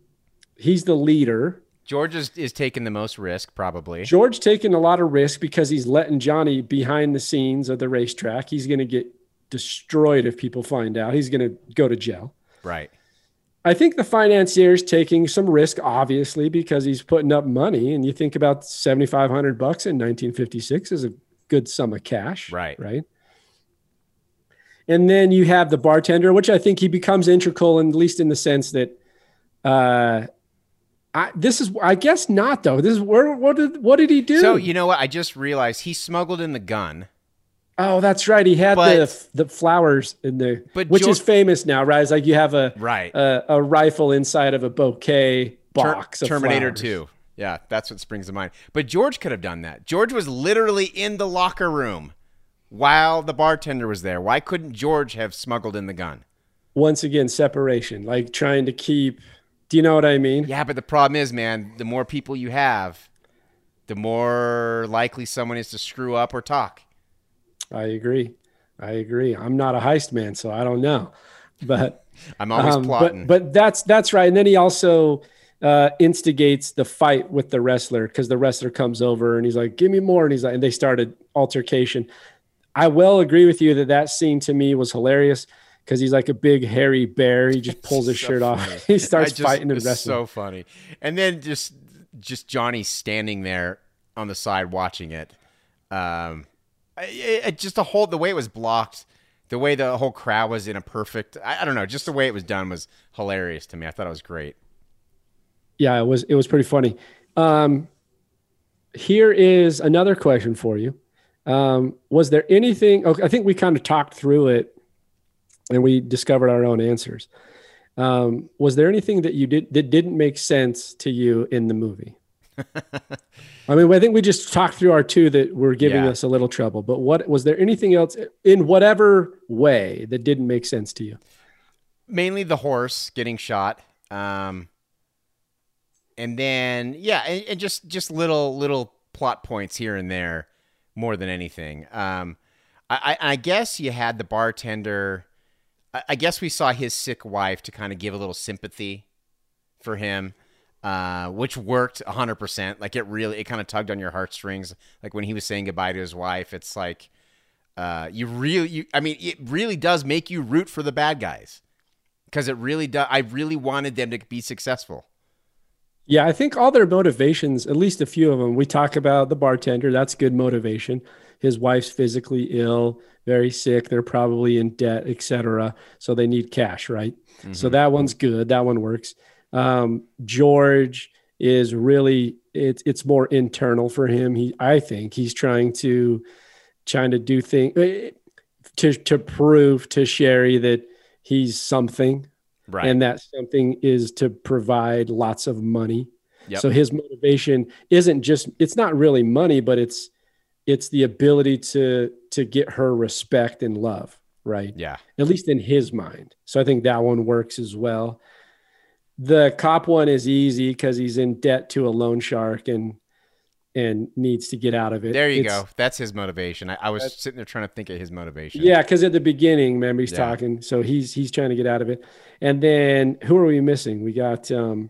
he's the leader. George is, is taking the most risk, probably. George taking a lot of risk because he's letting Johnny behind the scenes of the racetrack. He's going to get destroyed if people find out. He's going to go to jail. Right. I think the financier's taking some risk, obviously, because he's putting up money. And you think about seventy five hundred bucks in nineteen fifty six is a good sum of cash. Right. Right. And then you have the bartender, which I think he becomes integral, in, at least in the sense that, uh, I, this is, I guess not though. This is where, what did, what did he do? So, you know what? I just realized he smuggled in the gun. Oh, that's right. He had But- the the flowers in the, But which is famous now, right? It's like you have a Right. a, a rifle inside of a bouquet Ter- box. of Terminator flowers. 2. Yeah, that's what springs to mind. But George could have done that. George was literally in the locker room while the bartender was there. Why couldn't George have smuggled in the gun? Once again, separation, like trying to keep. Do you know what I mean? Yeah, but the problem is, man, the more people you have, the more likely someone is to screw up or talk. I agree. I agree. I'm not a heist man, so I don't know, but I'm always um, plotting. But but that's that's right. And then he also uh, instigates the fight with the wrestler because the wrestler comes over and he's like, "Give me more," and he's like, and they started altercation. I will agree with you that that scene to me was hilarious because he's like a big hairy bear. He just pulls his So shirt funny. off. he starts just- fighting and wrestling. So funny. And then just just Johnny standing there on the side watching it. Um, it, it- just the whole the way it was blocked, the way the whole crowd was in a perfect. I, I don't know, just the way it was done was hilarious to me. I thought it was great. Yeah, it was it was pretty funny. Um, here is another question for you. Um, was there anything? Okay, I think we kind of talked through it, and we discovered our own answers. Um, was there anything that you did that didn't make sense to you in the movie? I mean, I think we just talked through our two that were giving Yeah. us a little trouble. But what was there anything else in whatever way that didn't make sense to you? Mainly the horse getting shot. Um, and then yeah, and, and just just little little plot points here and there, more than anything. Um, I, I, I guess you had the bartender. I, I guess we saw his sick wife to kind of give a little sympathy for him, uh, which worked hundred percent. Like it really, it kind of tugged on your heartstrings. Like when he was saying goodbye to his wife, it's like uh, you really, you. I mean, it really does make you root for the bad guys because it really does. I really wanted them to be successful. Yeah, I think all their motivations, at least a few of them, we talk about the bartender. That's good motivation. His wife's physically ill, very sick. They're probably in debt, etc. So they need cash, right? So that one's good. That one works. Um, George is really it's it's more internal for him. He, I think, he's trying to trying to do things to to prove to Sherry that he's something, Right. and that something is to provide lots of money. Yep. So his motivation isn't just it's not really money, but it's it's the ability to to get her respect and love, right? yeah. At least in his mind. So I think that one works as well. The cop one is easy because he's in debt to a loan shark and and needs to get out of it. There you It's- go. That's his motivation. I, I was sitting there trying to think of his motivation. Yeah, because at the beginning, remember he's Yeah. talking, so he's he's trying to get out of it. And then who are we missing? We got um,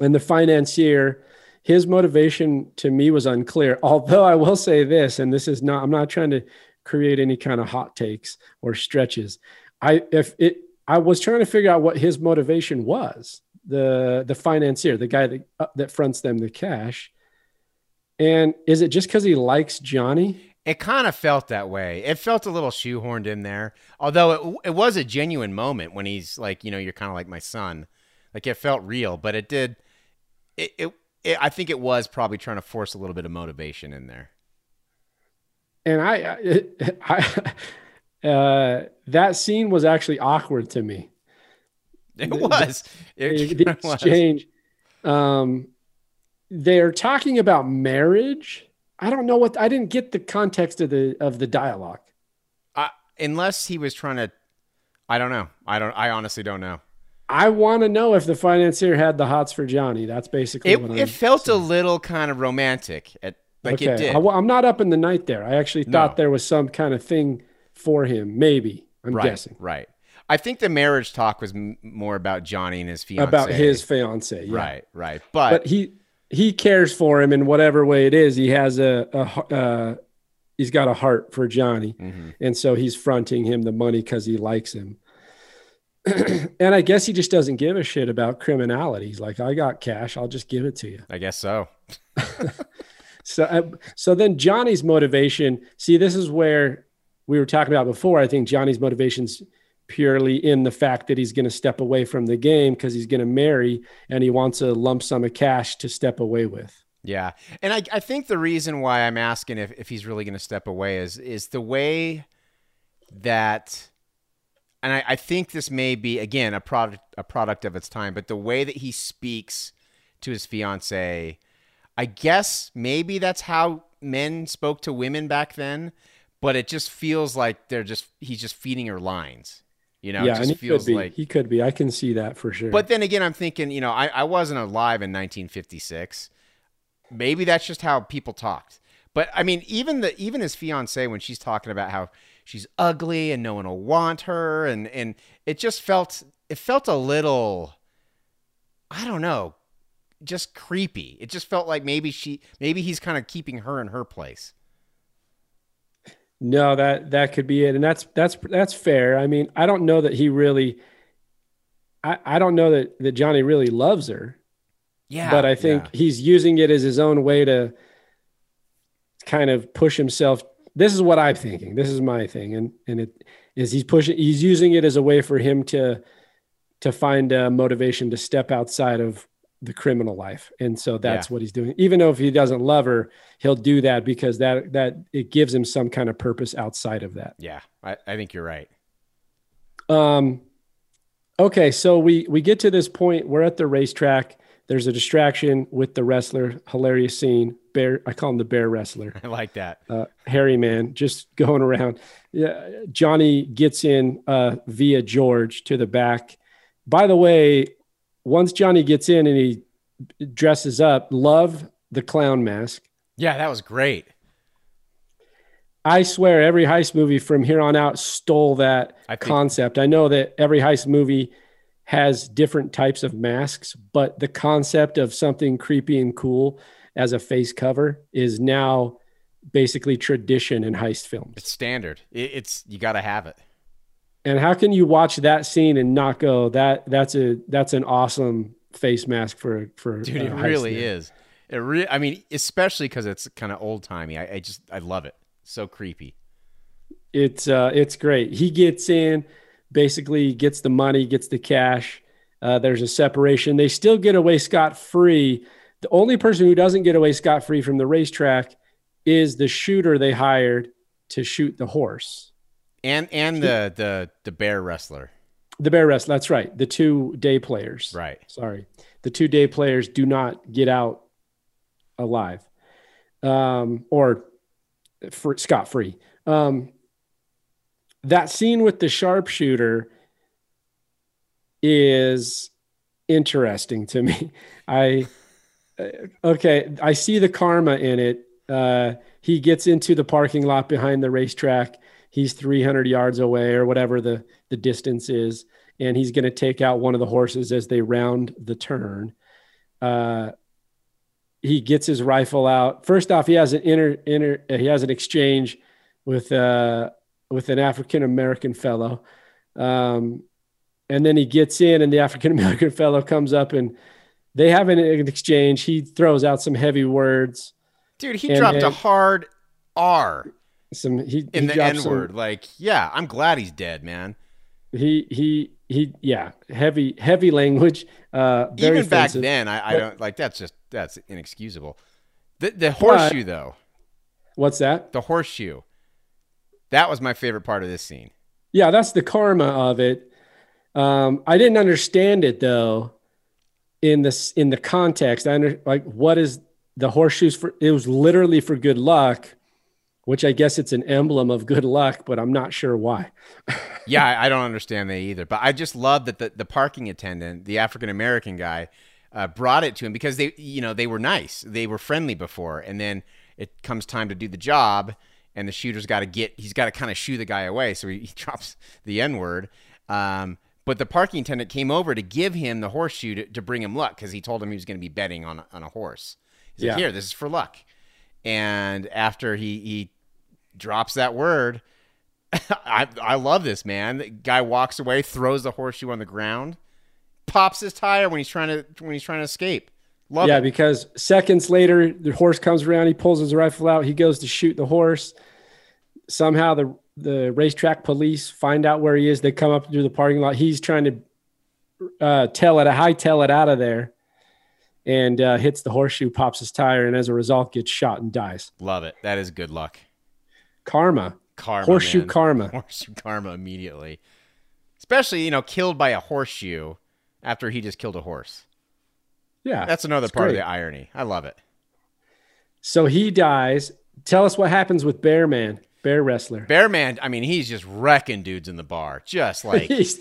and the financier. His motivation to me was unclear. Although I will say this, and this is not, I'm not trying to create any kind of hot takes or stretches. I if it, I was trying to figure out what his motivation was. The the financier, the guy that uh, that fronts them the cash. And is it just because he likes Johnny? It kind of felt that way. It felt a little shoehorned in there. Although it, it was a genuine moment when he's like, you know, you're kind of like my son. Like it felt real, but it did. It, it, it I think it was probably trying to force a little bit of motivation in there. and I, I, uh, that scene was actually awkward to me. It was. The, It the was. exchange. Um, they're talking about marriage. I don't know what I didn't get the context of the of the dialogue. I, unless he was trying to. I don't know. I don't. I honestly don't know. I want to know if the financier had the hots for Johnny. That's basically It, what I'm it felt a little kind of romantic. At, like it did. I, am not up in the night there. I actually thought No. there was some kind of thing for him. Maybe I'm right. guessing. Right. I think the marriage talk was m- more about Johnny and his fiance. about his fiance. Yeah. right, right. But, but he he cares for him in whatever way it is. He has a, uh, he's got a heart for Johnny, Mhm. and so he's fronting him the money because he likes him. and I guess he just doesn't give a shit about criminality. He's like, I got cash, I'll just give it to you. I guess so. So, uh, so then Johnny's motivation. See, this is where we were talking about before. I think Johnny's motivations purely in the fact that he's going to step away from the game because he's going to marry and he wants a lump sum of cash to step away with. Yeah, and I, I think the reason why I'm asking if, if he's really going to step away is is the way that, and I, I think this may be again a product a product of its time, but the way that he speaks to his fiance, I guess maybe that's how men spoke to women back then, but it just feels like they're just he's just feeding her lines, you know. yeah, it and just he could be. like he could be. I can see that for sure. but then again, I'm thinking, you know, I, I wasn't alive in 1956. Maybe that's just how people talked. But I mean, even the even his fiance when she's talking about how she's ugly and no one will want her, and and it just felt it felt a little, I don't know, just creepy. It just felt like maybe she maybe he's kind of keeping her in her place. No, that that could be it, and that's that's that's fair. I mean, I don't know that he really. I, I don't know that that Johnny really loves her, Yeah, but I think yeah. he's using it as his own way to kind of push himself. This is what I'm thinking. This is my thing, and and it is he's pushing. He's using it as a way for him to to find a motivation to step outside of the criminal life, and so that's Yeah. what he's doing. Even though if he doesn't love her, he'll do that because that that it gives him some kind of purpose outside of that. yeah, I, I think you're right. Um, okay, so we we get to this point. We're at the racetrack. There's a distraction with the wrestler. Hilarious scene. Bear. I call him the bear wrestler. I like that. Uh, Harry man, just going around. Yeah, Johnny gets in uh, via George to the back. By the way, once Johnny gets in and he dresses up, love the clown mask. Yeah, that was great. I swear every heist movie from here on out stole that I concept. I know that every heist movie has different types of masks, but the concept of something creepy and cool as a face cover is now basically tradition in heist films. It's standard. It's you got to have it. And how can you watch that scene and not go that that's a that's an awesome face mask for for dude it really there. is it re- i mean especially because it's kind of old timey I, I just i love it so creepy It's uh, it's great. He gets in, basically gets the money, gets the cash. Uh, there's a separation. They still get away scot free. The only person who doesn't get away scot free from the racetrack is the shooter they hired to shoot the horse, and and the the the bear wrestler the bear wrestler. That's right. The two day players. right Sorry, the two day players do not get out alive, um, or for, scot free. Um, that scene with the sharpshooter is interesting to me. I uh, okay, I see the karma in it. Uh, he gets into the parking lot behind the racetrack. He's 300 yards away or whatever the the distance is, and he's going to take out one of the horses as they round the turn. Uh, he gets his rifle out. First off, he has an inter, inter he has an exchange with uh with an African American fellow. Um, and then he gets in, and the African American fellow comes up, and they have an, an exchange. He throws out some heavy words. dude he And dropped a hard r Some he in he the n word like yeah i'm glad he's dead man He he he. Yeah, heavy heavy language. Uh, very even back then i, I don't like that's just that's inexcusable the, the horseshoe though What's that? the horseshoe that was my favorite part of this scene Yeah, that's the karma of it. Um, I didn't understand it though. In this, in the context, I under like what is the horseshoes for? It was literally for good luck, which I guess it's an emblem of good luck, but I'm not sure why. yeah, I, don't understand that either. But I just love that the, the parking attendant, the African American guy, uh, brought it to him because they, you know, they were nice, they were friendly before, and then it comes time to do the job, and the shooter's got to get, he's got to kind of shoo the guy away, so he, he drops the N word. Um, but the parking attendant came over to give him the horseshoe to, to bring him luck because he told him he was going to be betting on, on a horse. He's like, Yeah. here, this is for luck. And after he, he drops that word, I, I love this, man. The guy walks away, throws the horseshoe on the ground, pops his tire when he's trying to when he's trying to escape. Love it. yeah, it. because seconds later, the horse comes around. He pulls his rifle out. He goes to shoot the horse. Somehow, the the racetrack police find out where he is. They come up through the parking lot. He's trying to uh, tell it, hightail it out of there, and uh, hits the horseshoe, pops his tire, and as a result, gets shot and dies. Love it. That is good luck. Karma, Karma. horseshoe man. karma. Horseshoe karma immediately. Especially, you know, killed by a horseshoe after he just killed a horse. Yeah, That's another part great. of the irony. I love it. So he dies. Tell us what happens with Bear Man, Bear Wrestler. Bear Man, I mean, he's just wrecking dudes in the bar. Just like he's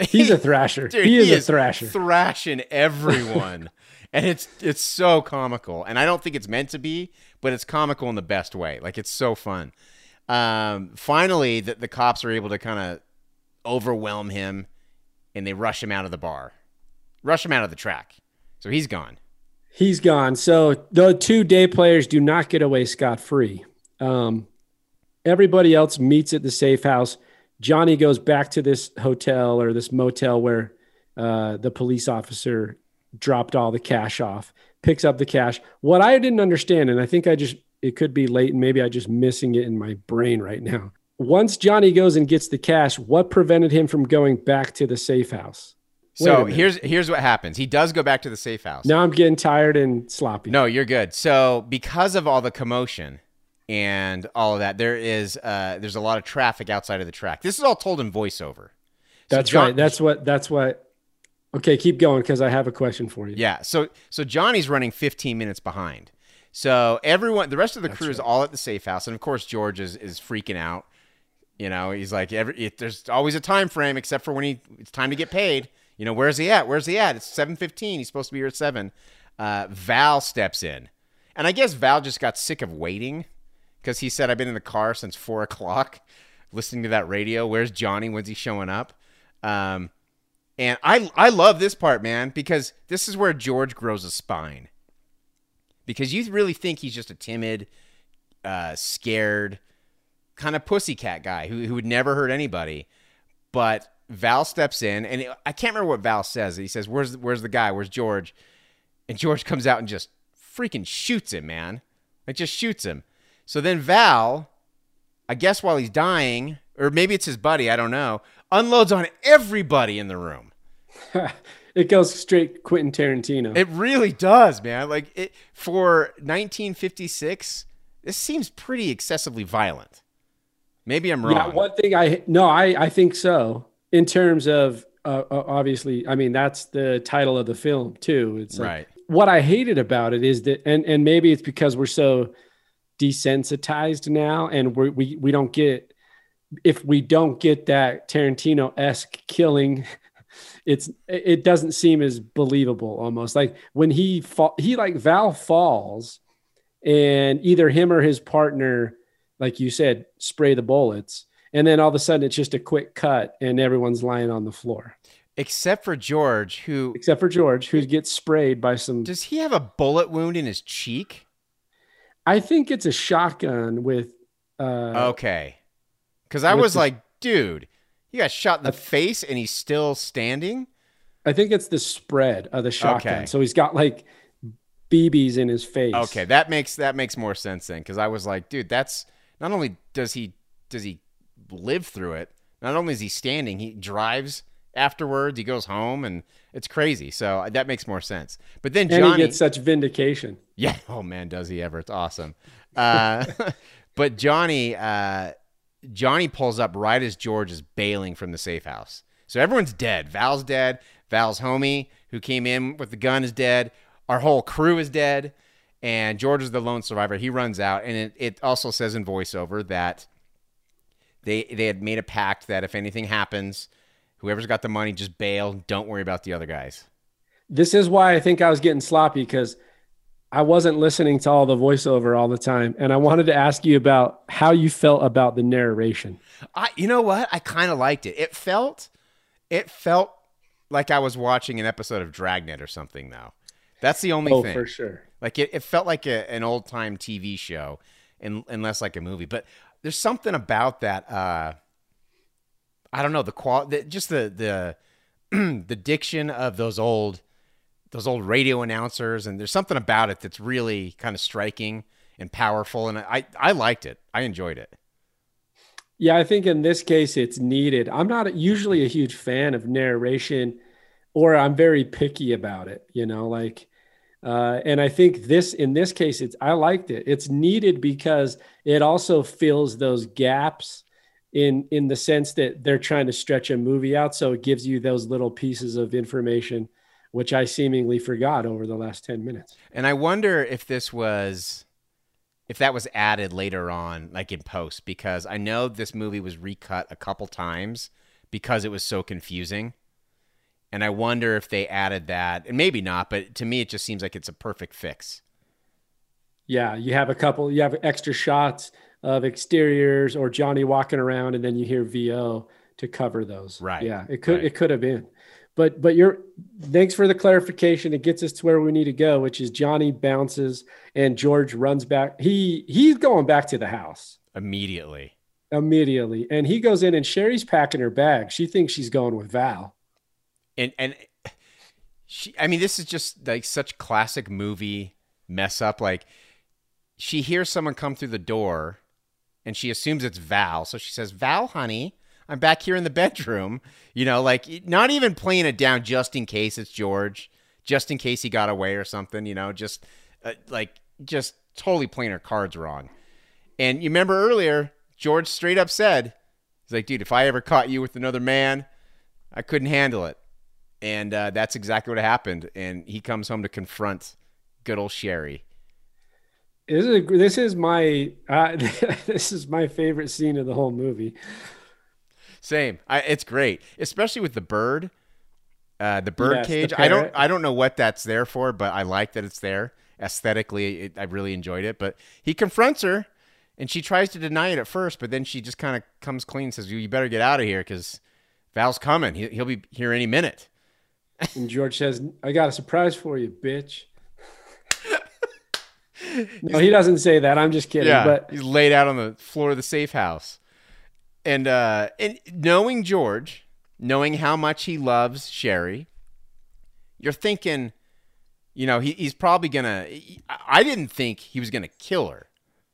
he's a thrasher. Dude, he is a thrasher. thrashing everyone. and it's it's so comical. And I don't think it's meant to be, but it's comical in the best way. Like it's so fun. Um, finally, the, the cops are able to kind of overwhelm him and they rush him out of the bar, rush him out of the track. So he's gone. He's gone. So the two day players do not get away scot free. Um, everybody else meets at the safe house. Johnny goes back to this hotel or this motel where uh, the police officer dropped all the cash off, picks up the cash. What I didn't understand, and I think I just, it could be late and maybe I just missing it in my brain right now. Once Johnny goes and gets the cash, what prevented him from going back to the safe house? Wait So here's here's what happens. He does go back to the safe house. Now I'm getting tired and sloppy. No, you're good. So because of all the commotion and all of that, there is uh, there's a lot of traffic outside of the track. This is all told in voiceover. So That's John- right. That's what. That's what. Okay, keep going because I have a question for you. yeah. So so Johnny's running 15 minutes behind. So everyone, the rest of the crew is all at the safe house, and of course George is is freaking out. You know, he's like, every it, there's always a time frame except for when he it's time to get paid. You know, where's he at? Where's he at? It's 7:15. He's supposed to be here at seven. Uh, Val steps in, and I guess Val just got sick of waiting because he said, "I've been in the car since four o'clock, listening to that radio. Where's Johnny? When's he showing up?" Um, and I I love this part, man, because this is where George grows a spine. Because you really think he's just a timid, uh, scared, kind of pussycat guy who, who would never hurt anybody. But Val steps in, and it- I can't remember what Val says. He says, "Where's where's the guy? Where's George?" And George comes out and just freaking shoots him, man. Like just shoots him. So then Val, I guess while he's dying, or maybe it's his buddy, I don't know, unloads on everybody in the room. It goes straight Quentin Tarantino. It really does, man. Like it for 1956, this seems pretty excessively violent. Maybe I'm wrong. yeah, one thing I no, I I think so. In terms of uh, uh, obviously, I mean that's the title of the film too. It's like, Right. What I hated about it is that, and and maybe it's because we're so desensitized now, and we're, we we don't get if we don't get that Tarantino esque killing. It's it doesn't seem as believable almost like when he fall, he like Val falls and either him or his partner like you said spray the bullets and then all of a sudden it's just a quick cut and everyone's lying on the floor Except for George, who except for George who gets sprayed by some does he have a bullet wound in his cheek? I think it's a shotgun with uh Okay. Because I was the- like, dude, he got shot in the face and he's still standing. I think it's the spread of the shotgun Okay. so he's got like BBs in his face Okay, that makes that makes more sense then. Because I was like, dude, that's not only does he does he live through it, not only is he standing, he drives afterwards. He goes home, and it's crazy. So that makes more sense. But then and Johnny, he gets such vindication Yeah. Oh man, does he ever? It's awesome. Uh, but Johnny, uh, Johnny pulls up right as George is bailing from the safe house. So everyone's dead. Val's dead. Val's homie who came in with the gun is dead. Our whole crew is dead. And George is the lone survivor. He runs out, and it, it also says in voiceover that they they had made a pact that if anything happens, whoever's got the money just bail. Don't worry about the other guys. this is why I think I was getting sloppy because I wasn't listening to all the voiceover all the time and I wanted to ask you about how you felt about the narration I, you know what? I kind of liked it. It felt, It felt like I was watching an episode of Dragnet or something, though. That's the only Oh, thing. for sure. Like it, it felt like a, an old time TV show, and, and less like a movie. But there's something about that. Uh, I don't know the quality, just the the the diction of those old those old radio announcers, and there's something about it that's really kind of striking and powerful. And I I liked it. I enjoyed it. Yeah, I think in this case it's needed. I'm not usually a huge fan of narration, or I'm very picky about it. You know, like, uh, and I think this in this case it's I liked it. It's needed because it also fills those gaps in in the sense that they're trying to stretch a movie out, so it gives you those little pieces of information, which I seemingly forgot over the last ten minutes. And I wonder if this was if that was added later on, like in post, because I know this movie was recut a couple times because it was so confusing. And I wonder if they added that, and maybe not, but to me, it just seems like it's a perfect fix. Yeah, you have a couple, you have extra shots of exteriors or Johnny walking around, and then you hear VO to cover those. Right, Yeah, it could right. it could have been, but but you're thanks for the clarification. It gets us to where we need to go, which is Johnny bounces and George runs back. He he's going back to the house Immediately. immediately, and he goes in and Sherry's packing her bag. She thinks she's going with Val. and and she i mean this is just like such classic movie mess up like she hears someone come through the door and she assumes it's val so she says val honey i'm back here in the bedroom you know like not even playing it down just in case it's george just in case he got away or something you know just uh, like just totally playing her cards wrong and you remember earlier george straight up said he's like dude if i ever caught you with another man i couldn't handle it and uh, that's exactly what happened. And he comes home to confront good old Sherry. This is this is my uh, this is my favorite scene of the whole movie. Same. I, it's great, especially with the bird, uh, the bird Yes, the cage. I don't. I don't know what that's there for, but I like that it's there. Aesthetically, it, I really enjoyed it. But he confronts her, and she tries to deny it at first, but then she just kind of comes clean and says, "You better get out of here because Val's coming. He, he'll be here any minute." And George says, I got a surprise for you, bitch. no, he doesn't say that. I'm just kidding. Yeah, But he's laid out on the floor of the safe house, and uh, and knowing George, knowing how much he loves Sherry, you're thinking, you know, he, he's probably gonna. I didn't think he was gonna kill her,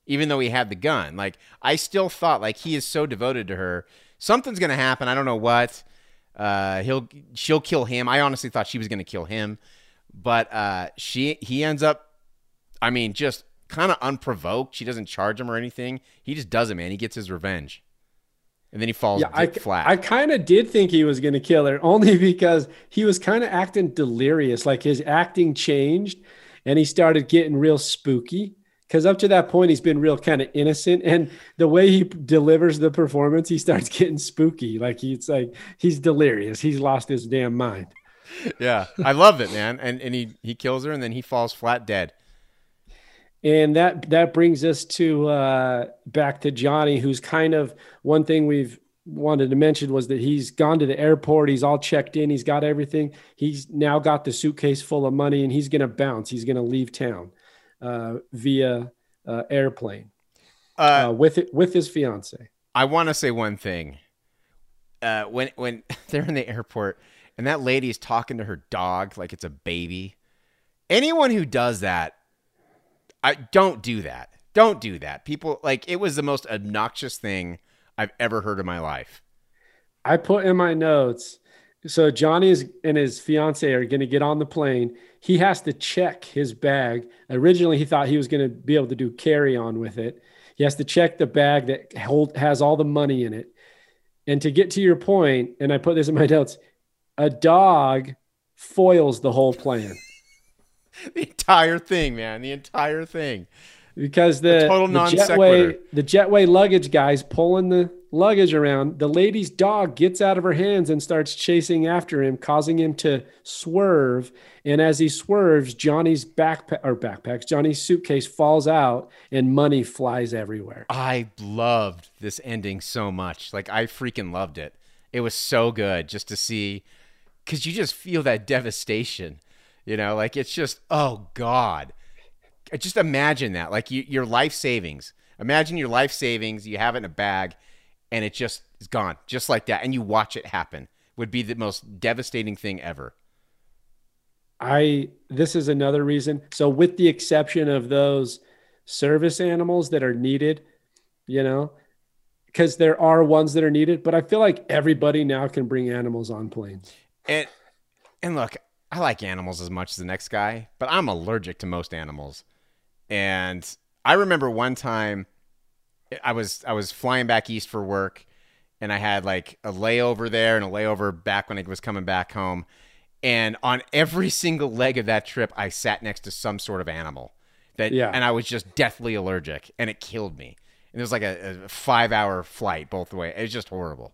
even though he had the gun. Like I still thought, like he is so devoted to her, something's gonna happen. I don't know what. Uh, he'll she'll kill him. I honestly thought she was gonna kill him, but uh, she he ends up I mean, just kind of unprovoked. She doesn't charge him or anything. He just does it, man. He gets his revenge. And then he falls yeah, I, flat. I kind of did think he was going to kill her only because he was kind of acting delirious. Like his acting changed and he started getting real spooky. Because up to that point, he's been real kind of innocent. And the way he delivers the performance, he starts getting spooky. Like he's like, he's delirious. He's lost his damn mind. yeah. I love it, man. And and he he kills her and then he falls flat dead. And that that brings us to uh, back to Johnny, who's kind of one thing we've wanted to mention was that he's gone to the airport. He's all checked in. He's got everything. He's now got the suitcase full of money, and he's going to bounce. He's going to leave town uh, via uh, airplane Uh, uh, with it with his fiance. I want to say one thing. Uh, when when they're in the airport and that lady is talking to her dog like it's a baby, anyone who does that, I don't do that. Don't do that. People like it was the most obnoxious thing I've ever heard in my life. I put in my notes. So Johnny is and his fiance are going to get on the plane. He has to check his bag. Originally, he thought he was going to be able to do carry on with it. He has to check the bag that hold has all the money in it. And to get to your point, and I put this in my notes, a dog foils the whole plan The entire thing, man. The entire thing. because the, total the non jetway the jetway luggage guys pulling the luggage around the lady's dog gets out of her hands and starts chasing after him causing him to swerve and as he swerves johnny's backpack or backpacks johnny's suitcase falls out and money flies everywhere I loved this ending so much. Like I freaking loved it. It was so good just to see, because you just feel that devastation. You know, like it's just oh god. Just imagine that, like you, your life savings. Imagine your life savings. You have it in a bag, and it just is gone, just like that, and you watch it happen. Would be the most devastating thing ever. I this is another reason. So with the exception of those service animals that are needed, you know, because there are ones that are needed, but I feel like everybody now can bring animals on planes. And and look, I like animals as much as the next guy, but I'm allergic to most animals. And I remember one time I was I was flying back east for work and I had like a layover there and a layover back when I was coming back home. And on every single leg of that trip, I sat next to some sort of animal that, Yeah. and I was just deathly allergic, and it killed me. And it was like a, a five-hour flight both way. It was just horrible.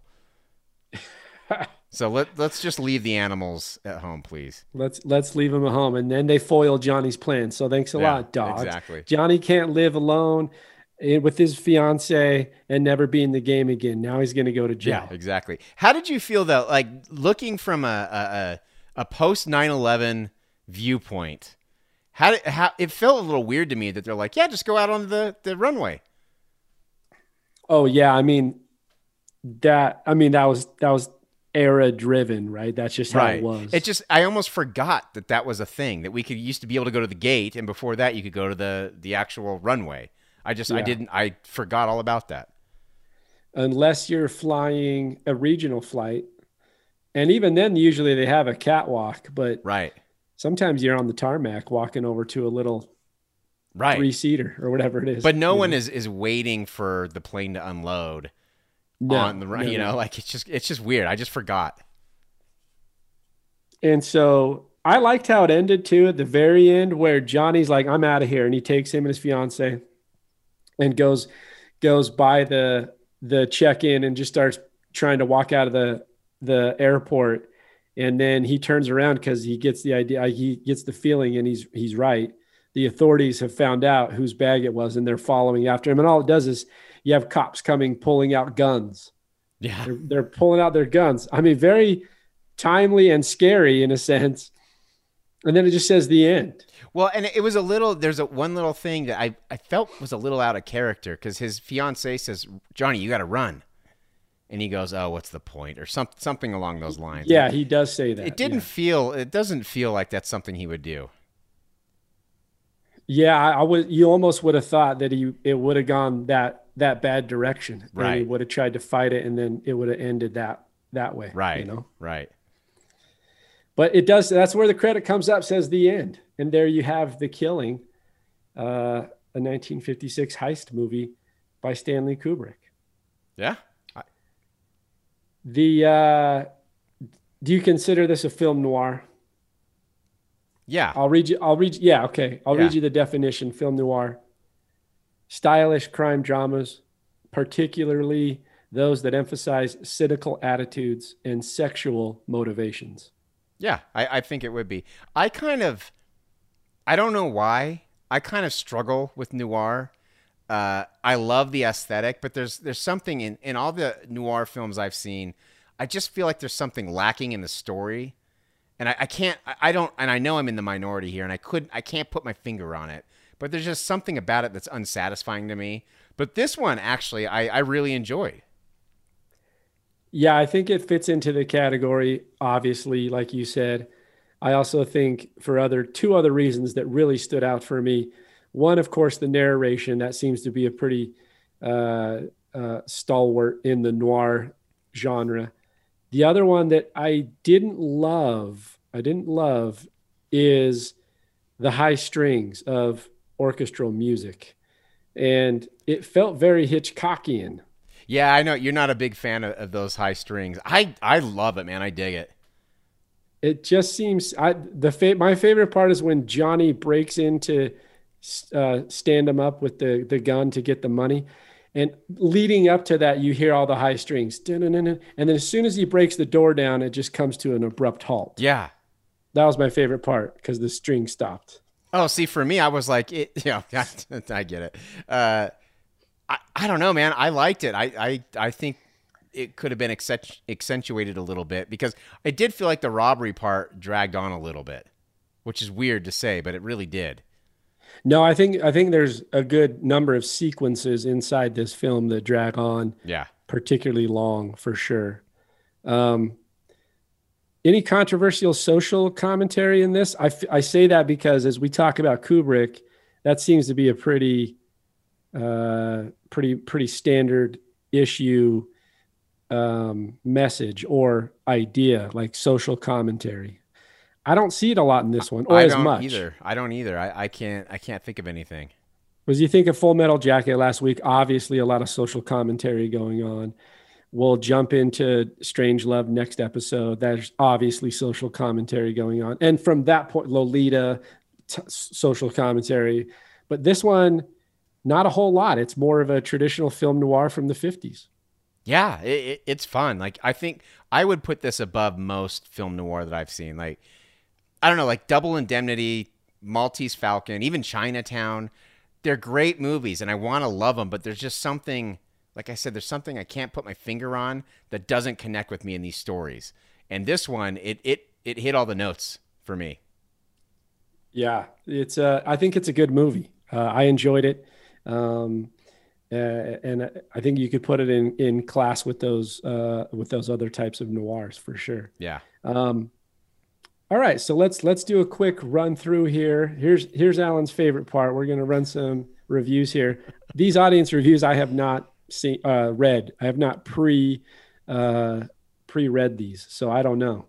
so let let's just leave the animals at home, please. Let's let's leave them at home, and then they foil Johnny's plan. So thanks a Yeah, lot, dog. exactly. Johnny can't live alone eh, with his fiance and never be in the game again. Now he's going to go to jail. Yeah, exactly. How did you feel though? Like looking from a a, a, a post 9/11 viewpoint, how did how it felt a little weird to me that they're like, yeah, just go out on the the runway. Oh yeah, I mean that. I mean that was that was era driven, right? That's just how it was. It just I almost forgot that that was a thing that we could used to be able to go to the gate, and before that you could go to the the actual runway. I just I didn't I forgot all about that. unless you're flying a regional flight, and even then, usually they have a catwalk, but Right. sometimes you're on the tarmac walking over to a little Right. three seater or whatever it is. but no one know? is is waiting for the plane to unload No, on the run. no, you no. know, like it's just it's just weird. I just forgot. And so I liked how it ended too at the very end, where Johnny's like, "I'm out of here," and he takes him and his fiance and goes goes by the the check in and just starts trying to walk out of the the airport. And then he turns around because he gets the idea, he gets the feeling, and he's he's right. The authorities have found out whose bag it was, and they're following after him. And all it does is you have cops coming, pulling out guns. Yeah. They're, they're pulling out their guns. I mean, very timely and scary in a sense. And then it just says the end. Well, and it was a little. There's a one little thing that I I felt was a little out of character because his fiance says, "Johnny, you got to run," and he goes, "Oh, what's the point?" or some, something along those lines. Yeah, he does say that. It didn't feel. It doesn't feel like that's something he would do. Yeah, I, I would. You almost would have thought that he it would have gone that that bad direction. And he Right. would have tried to fight it, and then it would have ended that that way. Right. You know. Right. But it does. That's where the credit comes up. Says the end, and there you have the killing, uh, a 1956 heist movie by Stanley Kubrick. Yeah. I... The uh, do you consider this a film noir? Yeah. I'll read you. I'll read. You, Yeah, okay. I'll Yeah. read you the definition. Film noir: stylish crime dramas, particularly those that emphasize cynical attitudes and sexual motivations. Yeah, I, I think it would be. I kind of, I don't know why. I kind of struggle with noir. Uh, I love the aesthetic, but there's there's something in in all the noir films I've seen. I just feel like there's something lacking in the story, and I, I can't. I, I don't. And I know I'm in the minority here, and I could. I can't put my finger on it. But there's just something about it that's unsatisfying to me. But this one, actually, I, I really enjoyed. Yeah, I think it fits into the category. Obviously, like you said, I also think for other two other reasons that really stood out for me. One, of course, the narration that seems to be a pretty uh, uh, stalwart in the noir genre. The other one that I didn't love, I didn't love, is the high strings of orchestral music, and it felt very Hitchcockian. Yeah, I know you're not a big fan of, of those high strings. I I love it, man. I dig it. it just seems I the fa- my favorite part is when Johnny breaks into uh, stand him up with the the gun to get the money, and leading up to that you hear all the high strings, and then as soon as he breaks the door down, it just comes to an abrupt halt. Yeah. That was my favorite part because the string stopped. Oh, see, for me, I was like, it, yeah, I get it. Uh, I, I don't know, man. I liked it. I, I, I think it could have been accent- accentuated a little bit because I did feel like the robbery part dragged on a little bit, which is weird to say, but it really did. No, I think I think there's a good number of sequences inside this film that drag on Yeah. particularly long for sure. Um, any controversial social commentary in this? I, f- I say that because as we talk about Kubrick, that seems to be a pretty, uh, pretty pretty standard issue um, message or idea, like social commentary. I don't see it a lot in this one, or I as don't much. either. I don't either. I, I can't I can't think of anything. Was you think of Full Metal Jacket last week? Obviously, a lot of social commentary going on. We'll jump into Strangelove next episode. There's obviously social commentary going on, and from that point, Lolita, t- social commentary. But this one, not a whole lot. It's more of a traditional film noir from the '50s. Yeah, it, it, it's fun. Like I think I would put this above most film noir that I've seen. Like I don't know, like Double Indemnity, Maltese Falcon, even Chinatown. They're great movies, and I want to love them. But there's just something, like I said, there's something I can't put my finger on that doesn't connect with me in these stories. And this one, it it it hit all the notes for me. Yeah, it's. Uh, I think it's a good movie. Uh, I enjoyed it, um, uh, and I think you could put it in in class with those uh, with those other types of noirs for sure. Yeah. Um, all right, so let's let's do a quick run through here. Here's here's Alan's favorite part. We're going to run some reviews here. These audience reviews I have not seen uh, read. I have not pre uh, pre read these, so I don't know.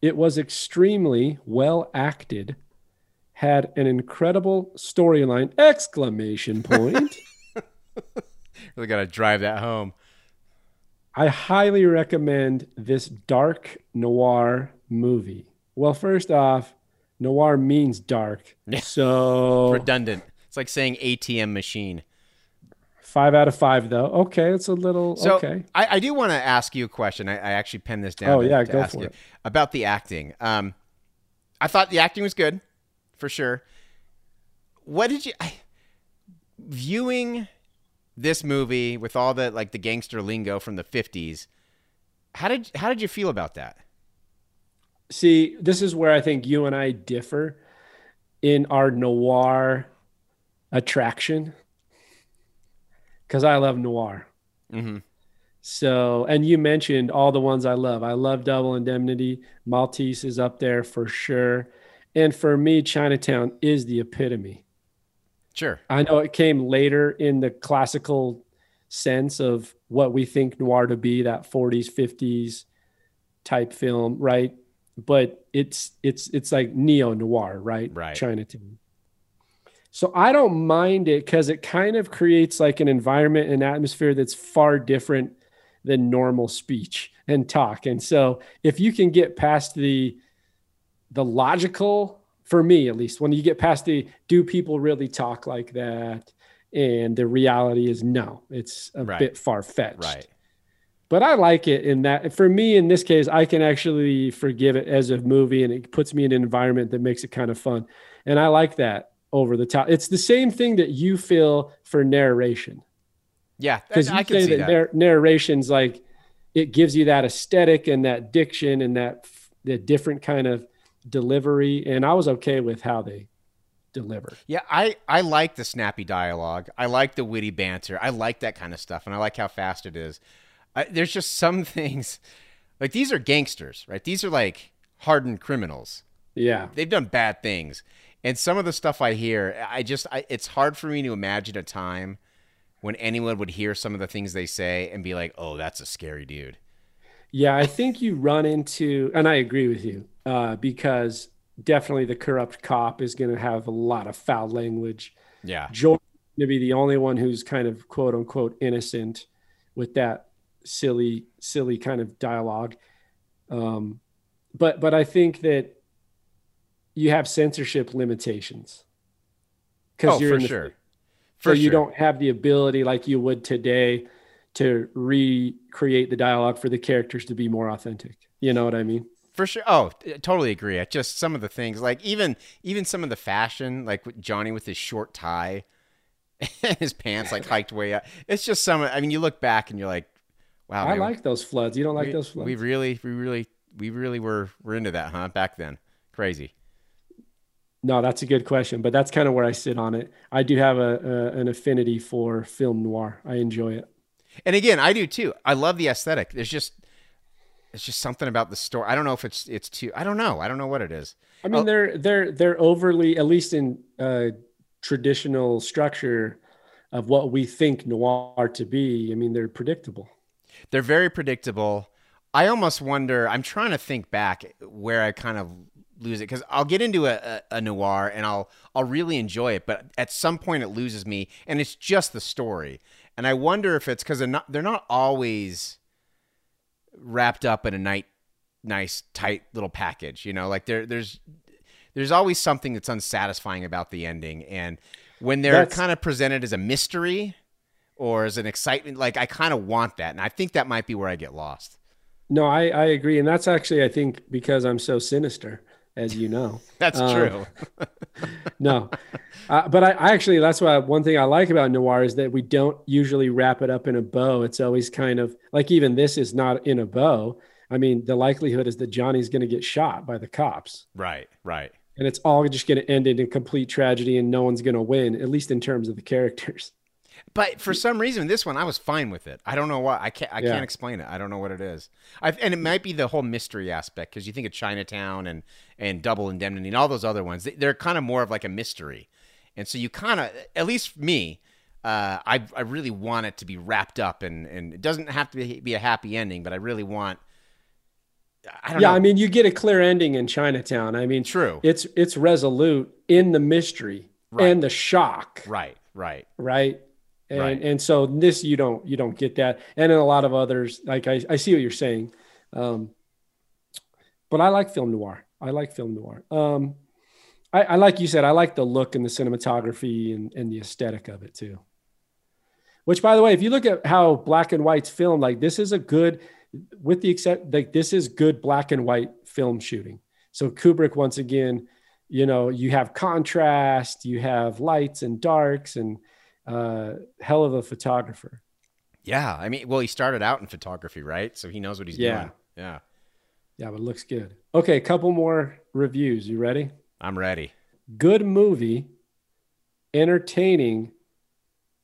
It was extremely well acted. Had an incredible storyline! Exclamation point. Really got to drive that home. I highly recommend this dark noir movie. Well, first off, noir means dark. So Redundant. It's like saying ATM machine. five out of five, though. Okay, it's a little So okay. I, I do want to ask you a question. I, I actually penned this down. Oh, to- yeah, to go for it. About the acting. Um, I thought the acting was good, for sure. What did you I, viewing this movie with all the like the gangster lingo from the fifties? How did how did you feel about that? See, this is where I think you and I differ in our noir attraction. Because I love noir. Mm-hmm. So, and you mentioned all the ones I love. I love Double Indemnity. Maltese is up there for sure. And for me, Chinatown is the epitome. Sure. I know it came later in the classical sense of what we think noir to be, that 40s, 50s type film, right? But it's it's it's like neo noir, right? Right. Chinatown. So I don't mind it because it kind of creates like an environment and atmosphere that's far different than normal speech and talk. And so if you can get past the the logical for me at least when you get past the do people really talk like that and the reality is no it's a Right. bit far-fetched Right. But i like it in that for me in this case i can actually forgive it as a movie and it puts me in an environment that makes it kind of fun and i like that over the top it's the same thing that you feel for narration Yeah. because I, you I can say see that, that. Narr- narration's like it gives you that aesthetic and that diction and that the different kind of delivery and i was okay with how they deliver Yeah, I, I like the snappy dialogue. I like the witty banter. I like that kind of stuff, and I like how fast it is. I, there's just some things, like these are gangsters, right? These are like hardened criminals. yeah They've done bad things, and some of the stuff I hear, I just, I, it's hard for me to imagine a time when anyone would hear some of the things they say and be like, "Oh, that's a scary dude." yeah i think you run into and i agree with you uh, because definitely the corrupt cop is going to have a lot of foul language Yeah, George to be the only one who's kind of quote unquote innocent with that silly, silly kind of dialogue. Um, but but I think that you have censorship limitations because oh, you're for the, sure. so For you sure. don't have the ability like you would today to recreate the dialogue for the characters to be more authentic. You know what I mean? For sure. Oh, totally agree. I just some of the things, like even even some of the fashion, like with Johnny with his short tie, and his pants like hiked way up. It's just some. I mean, you look back and you're like, Wow, I man. like those floods. You don't like we, those floods? We really, we really, we really were were into that, huh? Back then, crazy. No, that's a good question, but that's kind of where I sit on it. I do have a, a an affinity for film noir. I enjoy it. And again, I do too. I love the aesthetic. There's just, it's just something about the story. I don't know if it's it's too. I don't know. I don't know what it is. I mean, Oh. they're they're they're overly, at least in uh, traditional structure of what we think noir to be. I mean, they're predictable. They're very predictable. I almost wonder. I'm trying to think back where I kind of lose it because I'll get into a, a, a noir and I'll I'll really enjoy it, but at some point it loses me, and it's just the story. And I wonder if it's because they're not they're not always wrapped up in a night nice tight little package. You know, like there there's there's always something that's unsatisfying about the ending, and when they're That's- kind of presented as a mystery or as an excitement, like I kind of want that, and I think that might be where I get lost. No, I, I agree, and that's actually I think because I'm so sinister, as you know. That's Um, true. No, uh, but I, I actually that's why one thing I like about noir is that we don't usually wrap it up in a bow. It's always kind of like even this is not in a bow. I mean, the likelihood is that Johnny's going to get shot by the cops, right, right. and it's all just going to end in a complete tragedy, and no one's going to win, at least in terms of the characters. But for some reason, this one I was fine with it. I don't know why. I can't. I Yeah. can't explain it. I don't know what it is. I, and it might be the whole mystery aspect because you think of Chinatown and and Double Indemnity and all those other ones. They, they're kind of more of like a mystery, and so you kind of, at least for me, uh, I I really want it to be wrapped up and and it doesn't have to be, be a happy ending, but I really want. I don't Yeah, know. I mean, you get a clear ending in Chinatown. I mean, True. It's it's resolute in the mystery Right. and the shock. right, right. right and Right. and so this you don't you don't get that. And in a lot of others like i, I see what you're saying. Um but i like film noir. I like film noir. Um I, I like you said i like the look and the cinematography and, and the aesthetic of it too. Which by the way if you look at how black and white's filmed like this is a good with the except like this is good black and white film shooting. So kubrick once again you know you have contrast you have lights and darks and uh, hell of a photographer. Yeah, I mean, well, he started out in photography, right? So he knows what he's Yeah. doing. Yeah, Yeah, but it looks good. Okay, a couple more reviews. You ready? I'm ready. Good movie, entertaining,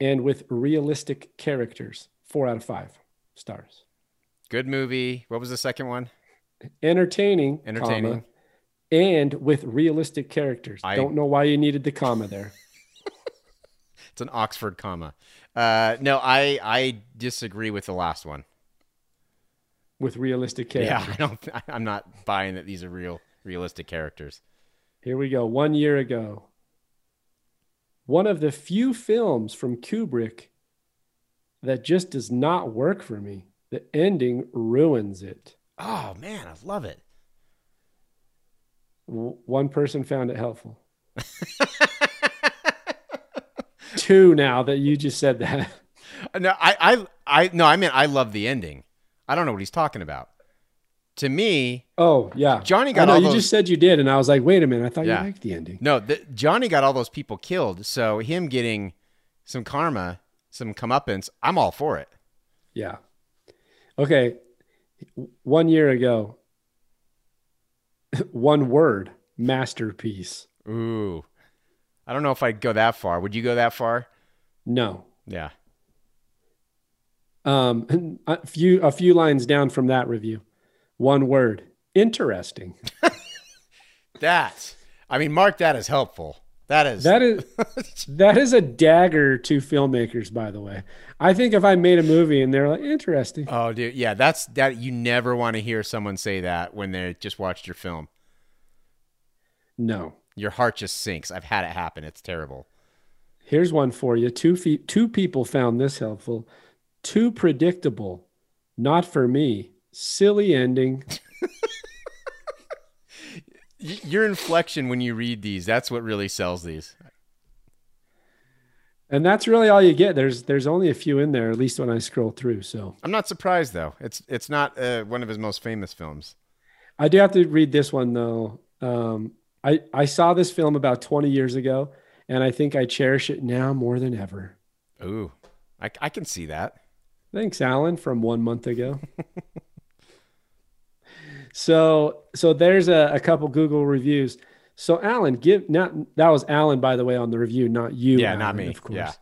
and with realistic characters. Four out of five stars. Good movie. What was the second one? Entertaining, Entertaining. comma, and with realistic characters. I- Don't know why you needed the comma there. It's an Oxford comma. Uh, no, I I disagree with the last one. With realistic characters. Yeah, I don't. I'm not buying that these are real, realistic characters. Here we go. One year ago. One of the few films from Kubrick that just does not work for me. The ending ruins it. Oh man, I love it. W- One person found it helpful. Two now that you just said that. No, I, I, I, no, I mean, I love the ending. I don't know what he's talking about. To me, Oh, yeah. Johnny got all you those- just said you did. And I was like, wait a minute. I thought Yeah. you liked the ending. no, the, Johnny got all those people killed. So him getting some karma, some comeuppance, I'm all for it. Yeah. Okay. One year ago, one word masterpiece. Ooh, I don't know if I'd go that far. Would you go that far? No. Yeah. Um, a few a few lines down from that review. One word. Interesting. That. I mean, mark that as helpful. That is. That is that is a dagger to filmmakers, by the way. I think if I made a movie and they're like interesting, Oh, dude, yeah, that's that. You never want to hear someone say that when they just watched your film. no. Your heart just sinks. I've had it happen. It's terrible. Here's one for you. Two feet. Two people found this helpful. Too predictable. Not for me. Silly ending. Your inflection when you read these, that's what really sells these. And that's really all you get. There's there's only a few in there, at least when I scroll through. So I'm not surprised though. It's it's not uh, one of his most famous films. I do have to read this one though. Um, I I saw this film about 20 years ago, and I think I cherish it now more than ever. Ooh, I, I can see that. Thanks, Alan, from one month ago. so, so there's a, a couple Google reviews. So, Alan, give not that was Alan, by the way, on the review, not you. Yeah, not me. Of course. Yeah.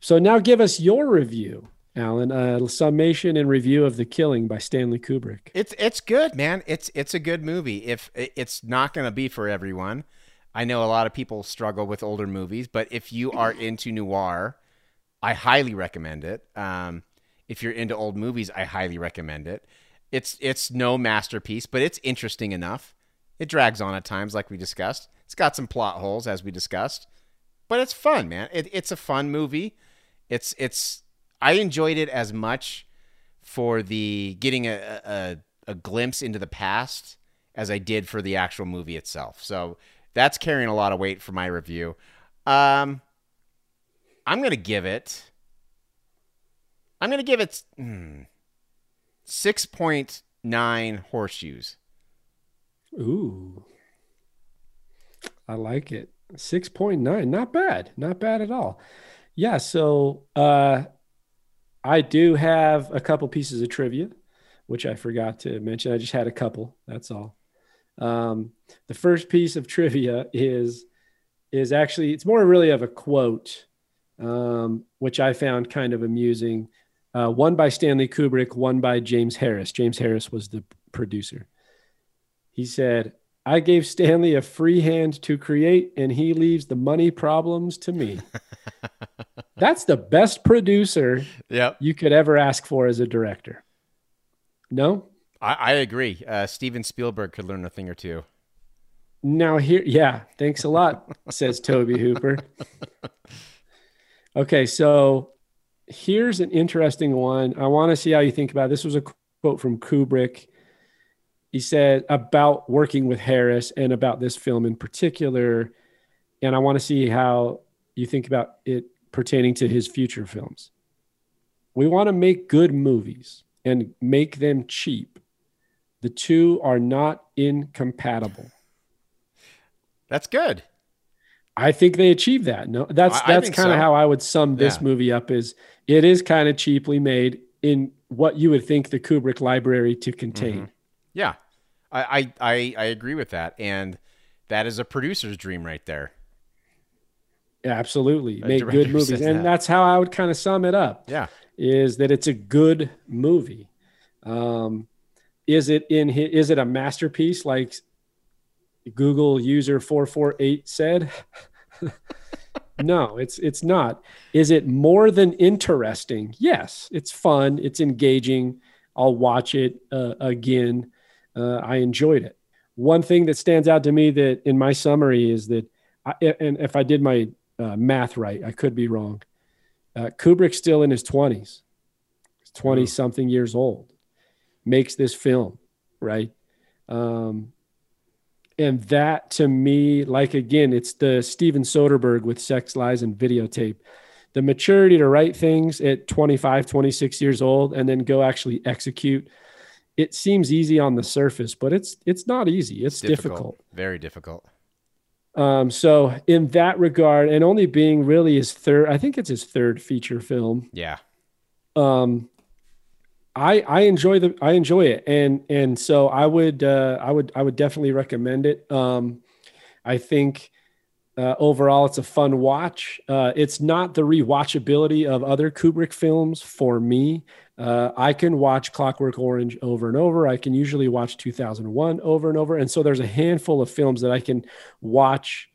So now give us your review, Alan. A summation and review of The Killing by Stanley Kubrick. It's it's good, man. It's it's a good movie. If it's not going to be for everyone, I know a lot of people struggle with older movies, but if you are into noir, I highly recommend it. Um, if you're into old movies, I highly recommend it. It's it's no masterpiece, but it's interesting enough. It drags on at times, like we discussed. It's got some plot holes, as we discussed, but it's fun, man. It, it's a fun movie. It's it's. I enjoyed it as much for the getting a, a a glimpse into the past as I did for the actual movie itself. So that's carrying a lot of weight for my review. Um, I'm gonna give it. I'm gonna give it hmm, six point nine horseshoes. Ooh, I like it. Six point nine, not bad, not bad at all. Yeah, so uh, I do have a couple pieces of trivia, which I forgot to mention. I just had a couple. That's all. Um, the first piece of trivia is is actually it's more really of a quote, um, which I found kind of amusing. Uh, one by Stanley Kubrick, one by James Harris. James Harris was the producer. He said, I gave Stanley a free hand to create, and he leaves the money problems to me. That's the best producer Yep. you could ever ask for as a director. No? I, I agree. Uh, Steven Spielberg could learn a thing or two. Now here, yeah, thanks a lot, says Tobe Hooper. Okay, so here's an interesting one. I want to see how you think about it. This was a quote from Kubrick. He said about working with Harris and about this film in particular, and I want to see how you think about it pertaining to his future films. We want to make good movies and make them cheap. The two are not incompatible. That's good. I think they achieved that. No, that's I- that's kind of so. how I would sum this Yeah. movie up. Is it is kind of cheaply made in what you would think the Kubrick library to contain. Mm-hmm. Yeah, I, I I I agree with that, and that is a producer's dream right there. Absolutely, A make good movies, and that. that's how I would kind of sum it up. Yeah, Is that it's a good movie? Um, is it in? Is it a masterpiece like Google user four four eight said? no, it's it's not. Is it more than interesting? Yes, it's fun. It's engaging. I'll watch it uh, again. Uh, I enjoyed it. One thing that stands out to me that in my summary is that, I, and if I did my uh, math right, I could be wrong. Uh, Kubrick's still in his twenties, twenty something years old, makes this film, right? Um, and that to me, like again, it's the Steven Soderbergh with Sex, Lies, and Videotape. The maturity to write things at 25, 26 years old and then go actually execute. It seems easy on the surface, but it's it's not easy. It's difficult. very difficult. Um, so in that regard, and only being really his third, I think it's his third feature film. Yeah, Um, I I enjoy the I enjoy it, and and so I would uh, I would I would definitely recommend it. Um, I think uh, overall it's a fun watch. Uh, it's not the rewatchability of other Kubrick films for me. Uh, I can watch Clockwork Orange over and over. I can usually watch 2001 over and over, and so there's a handful of films that I can watch,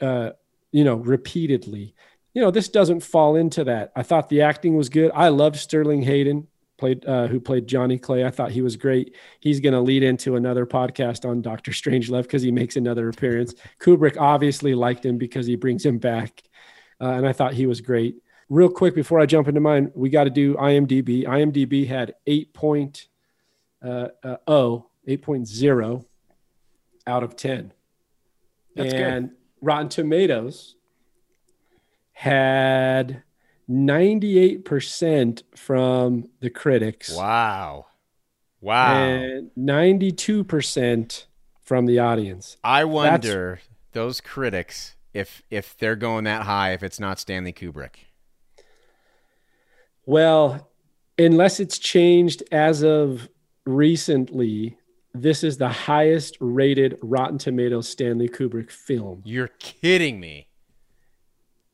uh, you know, repeatedly. You know, this doesn't fall into that. I thought the acting was good. I loved Sterling Hayden, played uh, who played Johnny Clay. I thought he was great. He's going to lead into another podcast on Doctor Strangelove because he makes another appearance. Kubrick obviously liked him because he brings him back, uh, and I thought he was great. Real quick before I jump into mine, we got to do IMDb. IMDb had 8.0, uh, uh, oh, 8.0 out of 10. That's good. and Rotten Tomatoes had 98% from the critics wow, wow. and 92% from the audience. I wonder those critics if if they're going that high if it's not Stanley Kubrick. Well, unless it's changed as of recently, this is the highest rated Rotten Tomatoes Stanley Kubrick film. You're kidding me.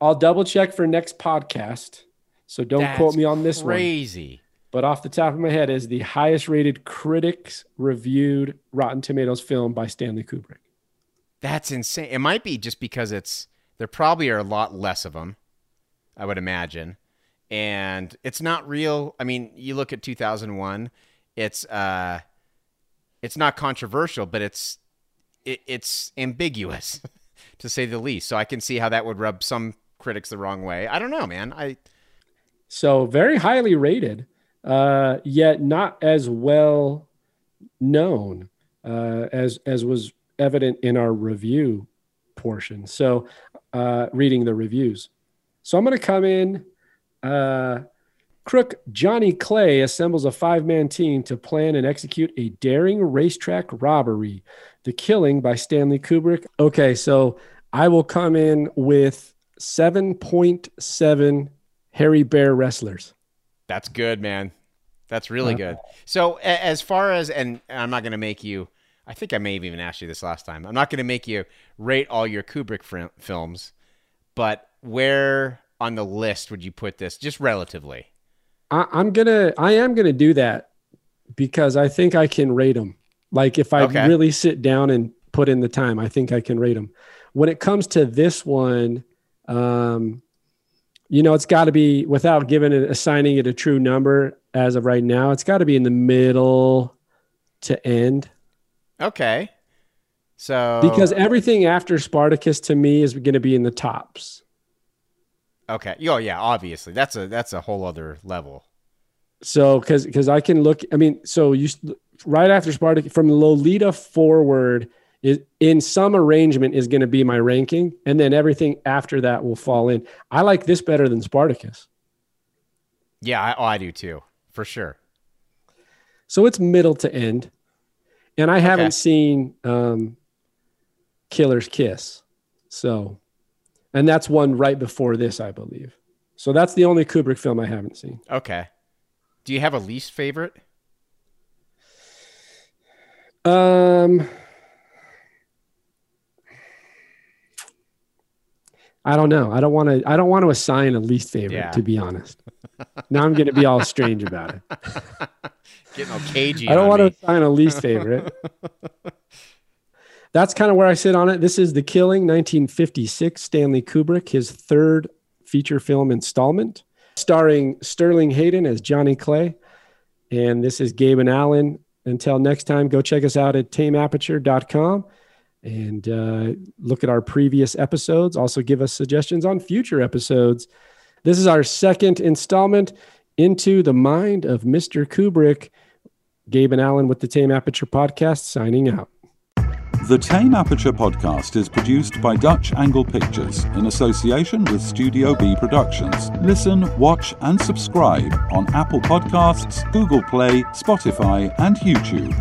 I'll double check for next podcast. So don't That's quote me on this one. Crazy. But off the top of my head is the highest rated critics reviewed Rotten Tomatoes film by Stanley Kubrick. That's insane. It might be just because it's there probably are a lot less of them, I would imagine. And it's not real. I mean, you look at 2001, it's uh it's not controversial, but it's it, it's ambiguous to say the least. So I can see how that would rub some critics the wrong way. I don't know, man. I So very highly rated, uh, yet not as well known uh, as as was evident in our review portion. So uh, reading the reviews. So I'm going to come in. Uh, Crook Johnny Clay assembles a five man team to plan and execute a daring racetrack robbery, The Killing by Stanley Kubrick. Okay, so I will come in with 7.7 Harry Bear wrestlers. That's good, man. That's really uh, good. So as far as and I'm not going to make you I think I may have even asked you this last time. I'm not going to make you rate all your Kubrick fr- films, but where on the list would you put this just relatively? I, I'm gonna, I am gonna do that because I think I can rate them. Like if I Okay. really sit down and put in the time, I think I can rate them. When it comes to this one, um, you know, it's got to be without giving it, assigning it a true number as of right now. It's got to be in the middle to end Okay. So because everything after Spartacus to me is going to be in the tops. okay. Oh yeah, obviously. That's a that's a whole other level. So, because because I can look, I mean, so you right after Spartacus from Lolita forward is in some arrangement is going to be my ranking, and then everything after that will fall in. I like this better than Spartacus, Yeah, I, oh, I do too. For sure. so it's middle to end, and I Okay. haven't seen um, Killer's Kiss, so, and that's one right before this, I believe. So that's the only Kubrick film I haven't seen. Okay. Do you have a least favorite? Um, I don't know. I don't want to. I don't want to assign a least favorite, Yeah. to be honest. now I'm going to be all strange about it. Getting all cagey. I don't on want to assign a least favorite. That's kind of where I sit on it. This is The Killing, 1956, Stanley Kubrick, his third feature film installment, starring Sterling Hayden as Johnny Clay. And this is Gabe and Allen. Until next time, go check us out at tameaperture.com and uh, look at our previous episodes. Also, give us suggestions on future episodes. This is our second installment into the mind of Mr. Kubrick. Gabe and Allen with the Tame Aperture podcast signing out. The Tame Aperture podcast is produced by Dutch Angle Pictures in association with Studio B Productions. Listen, watch, and subscribe on Apple Podcasts, Google Play, Spotify, and YouTube.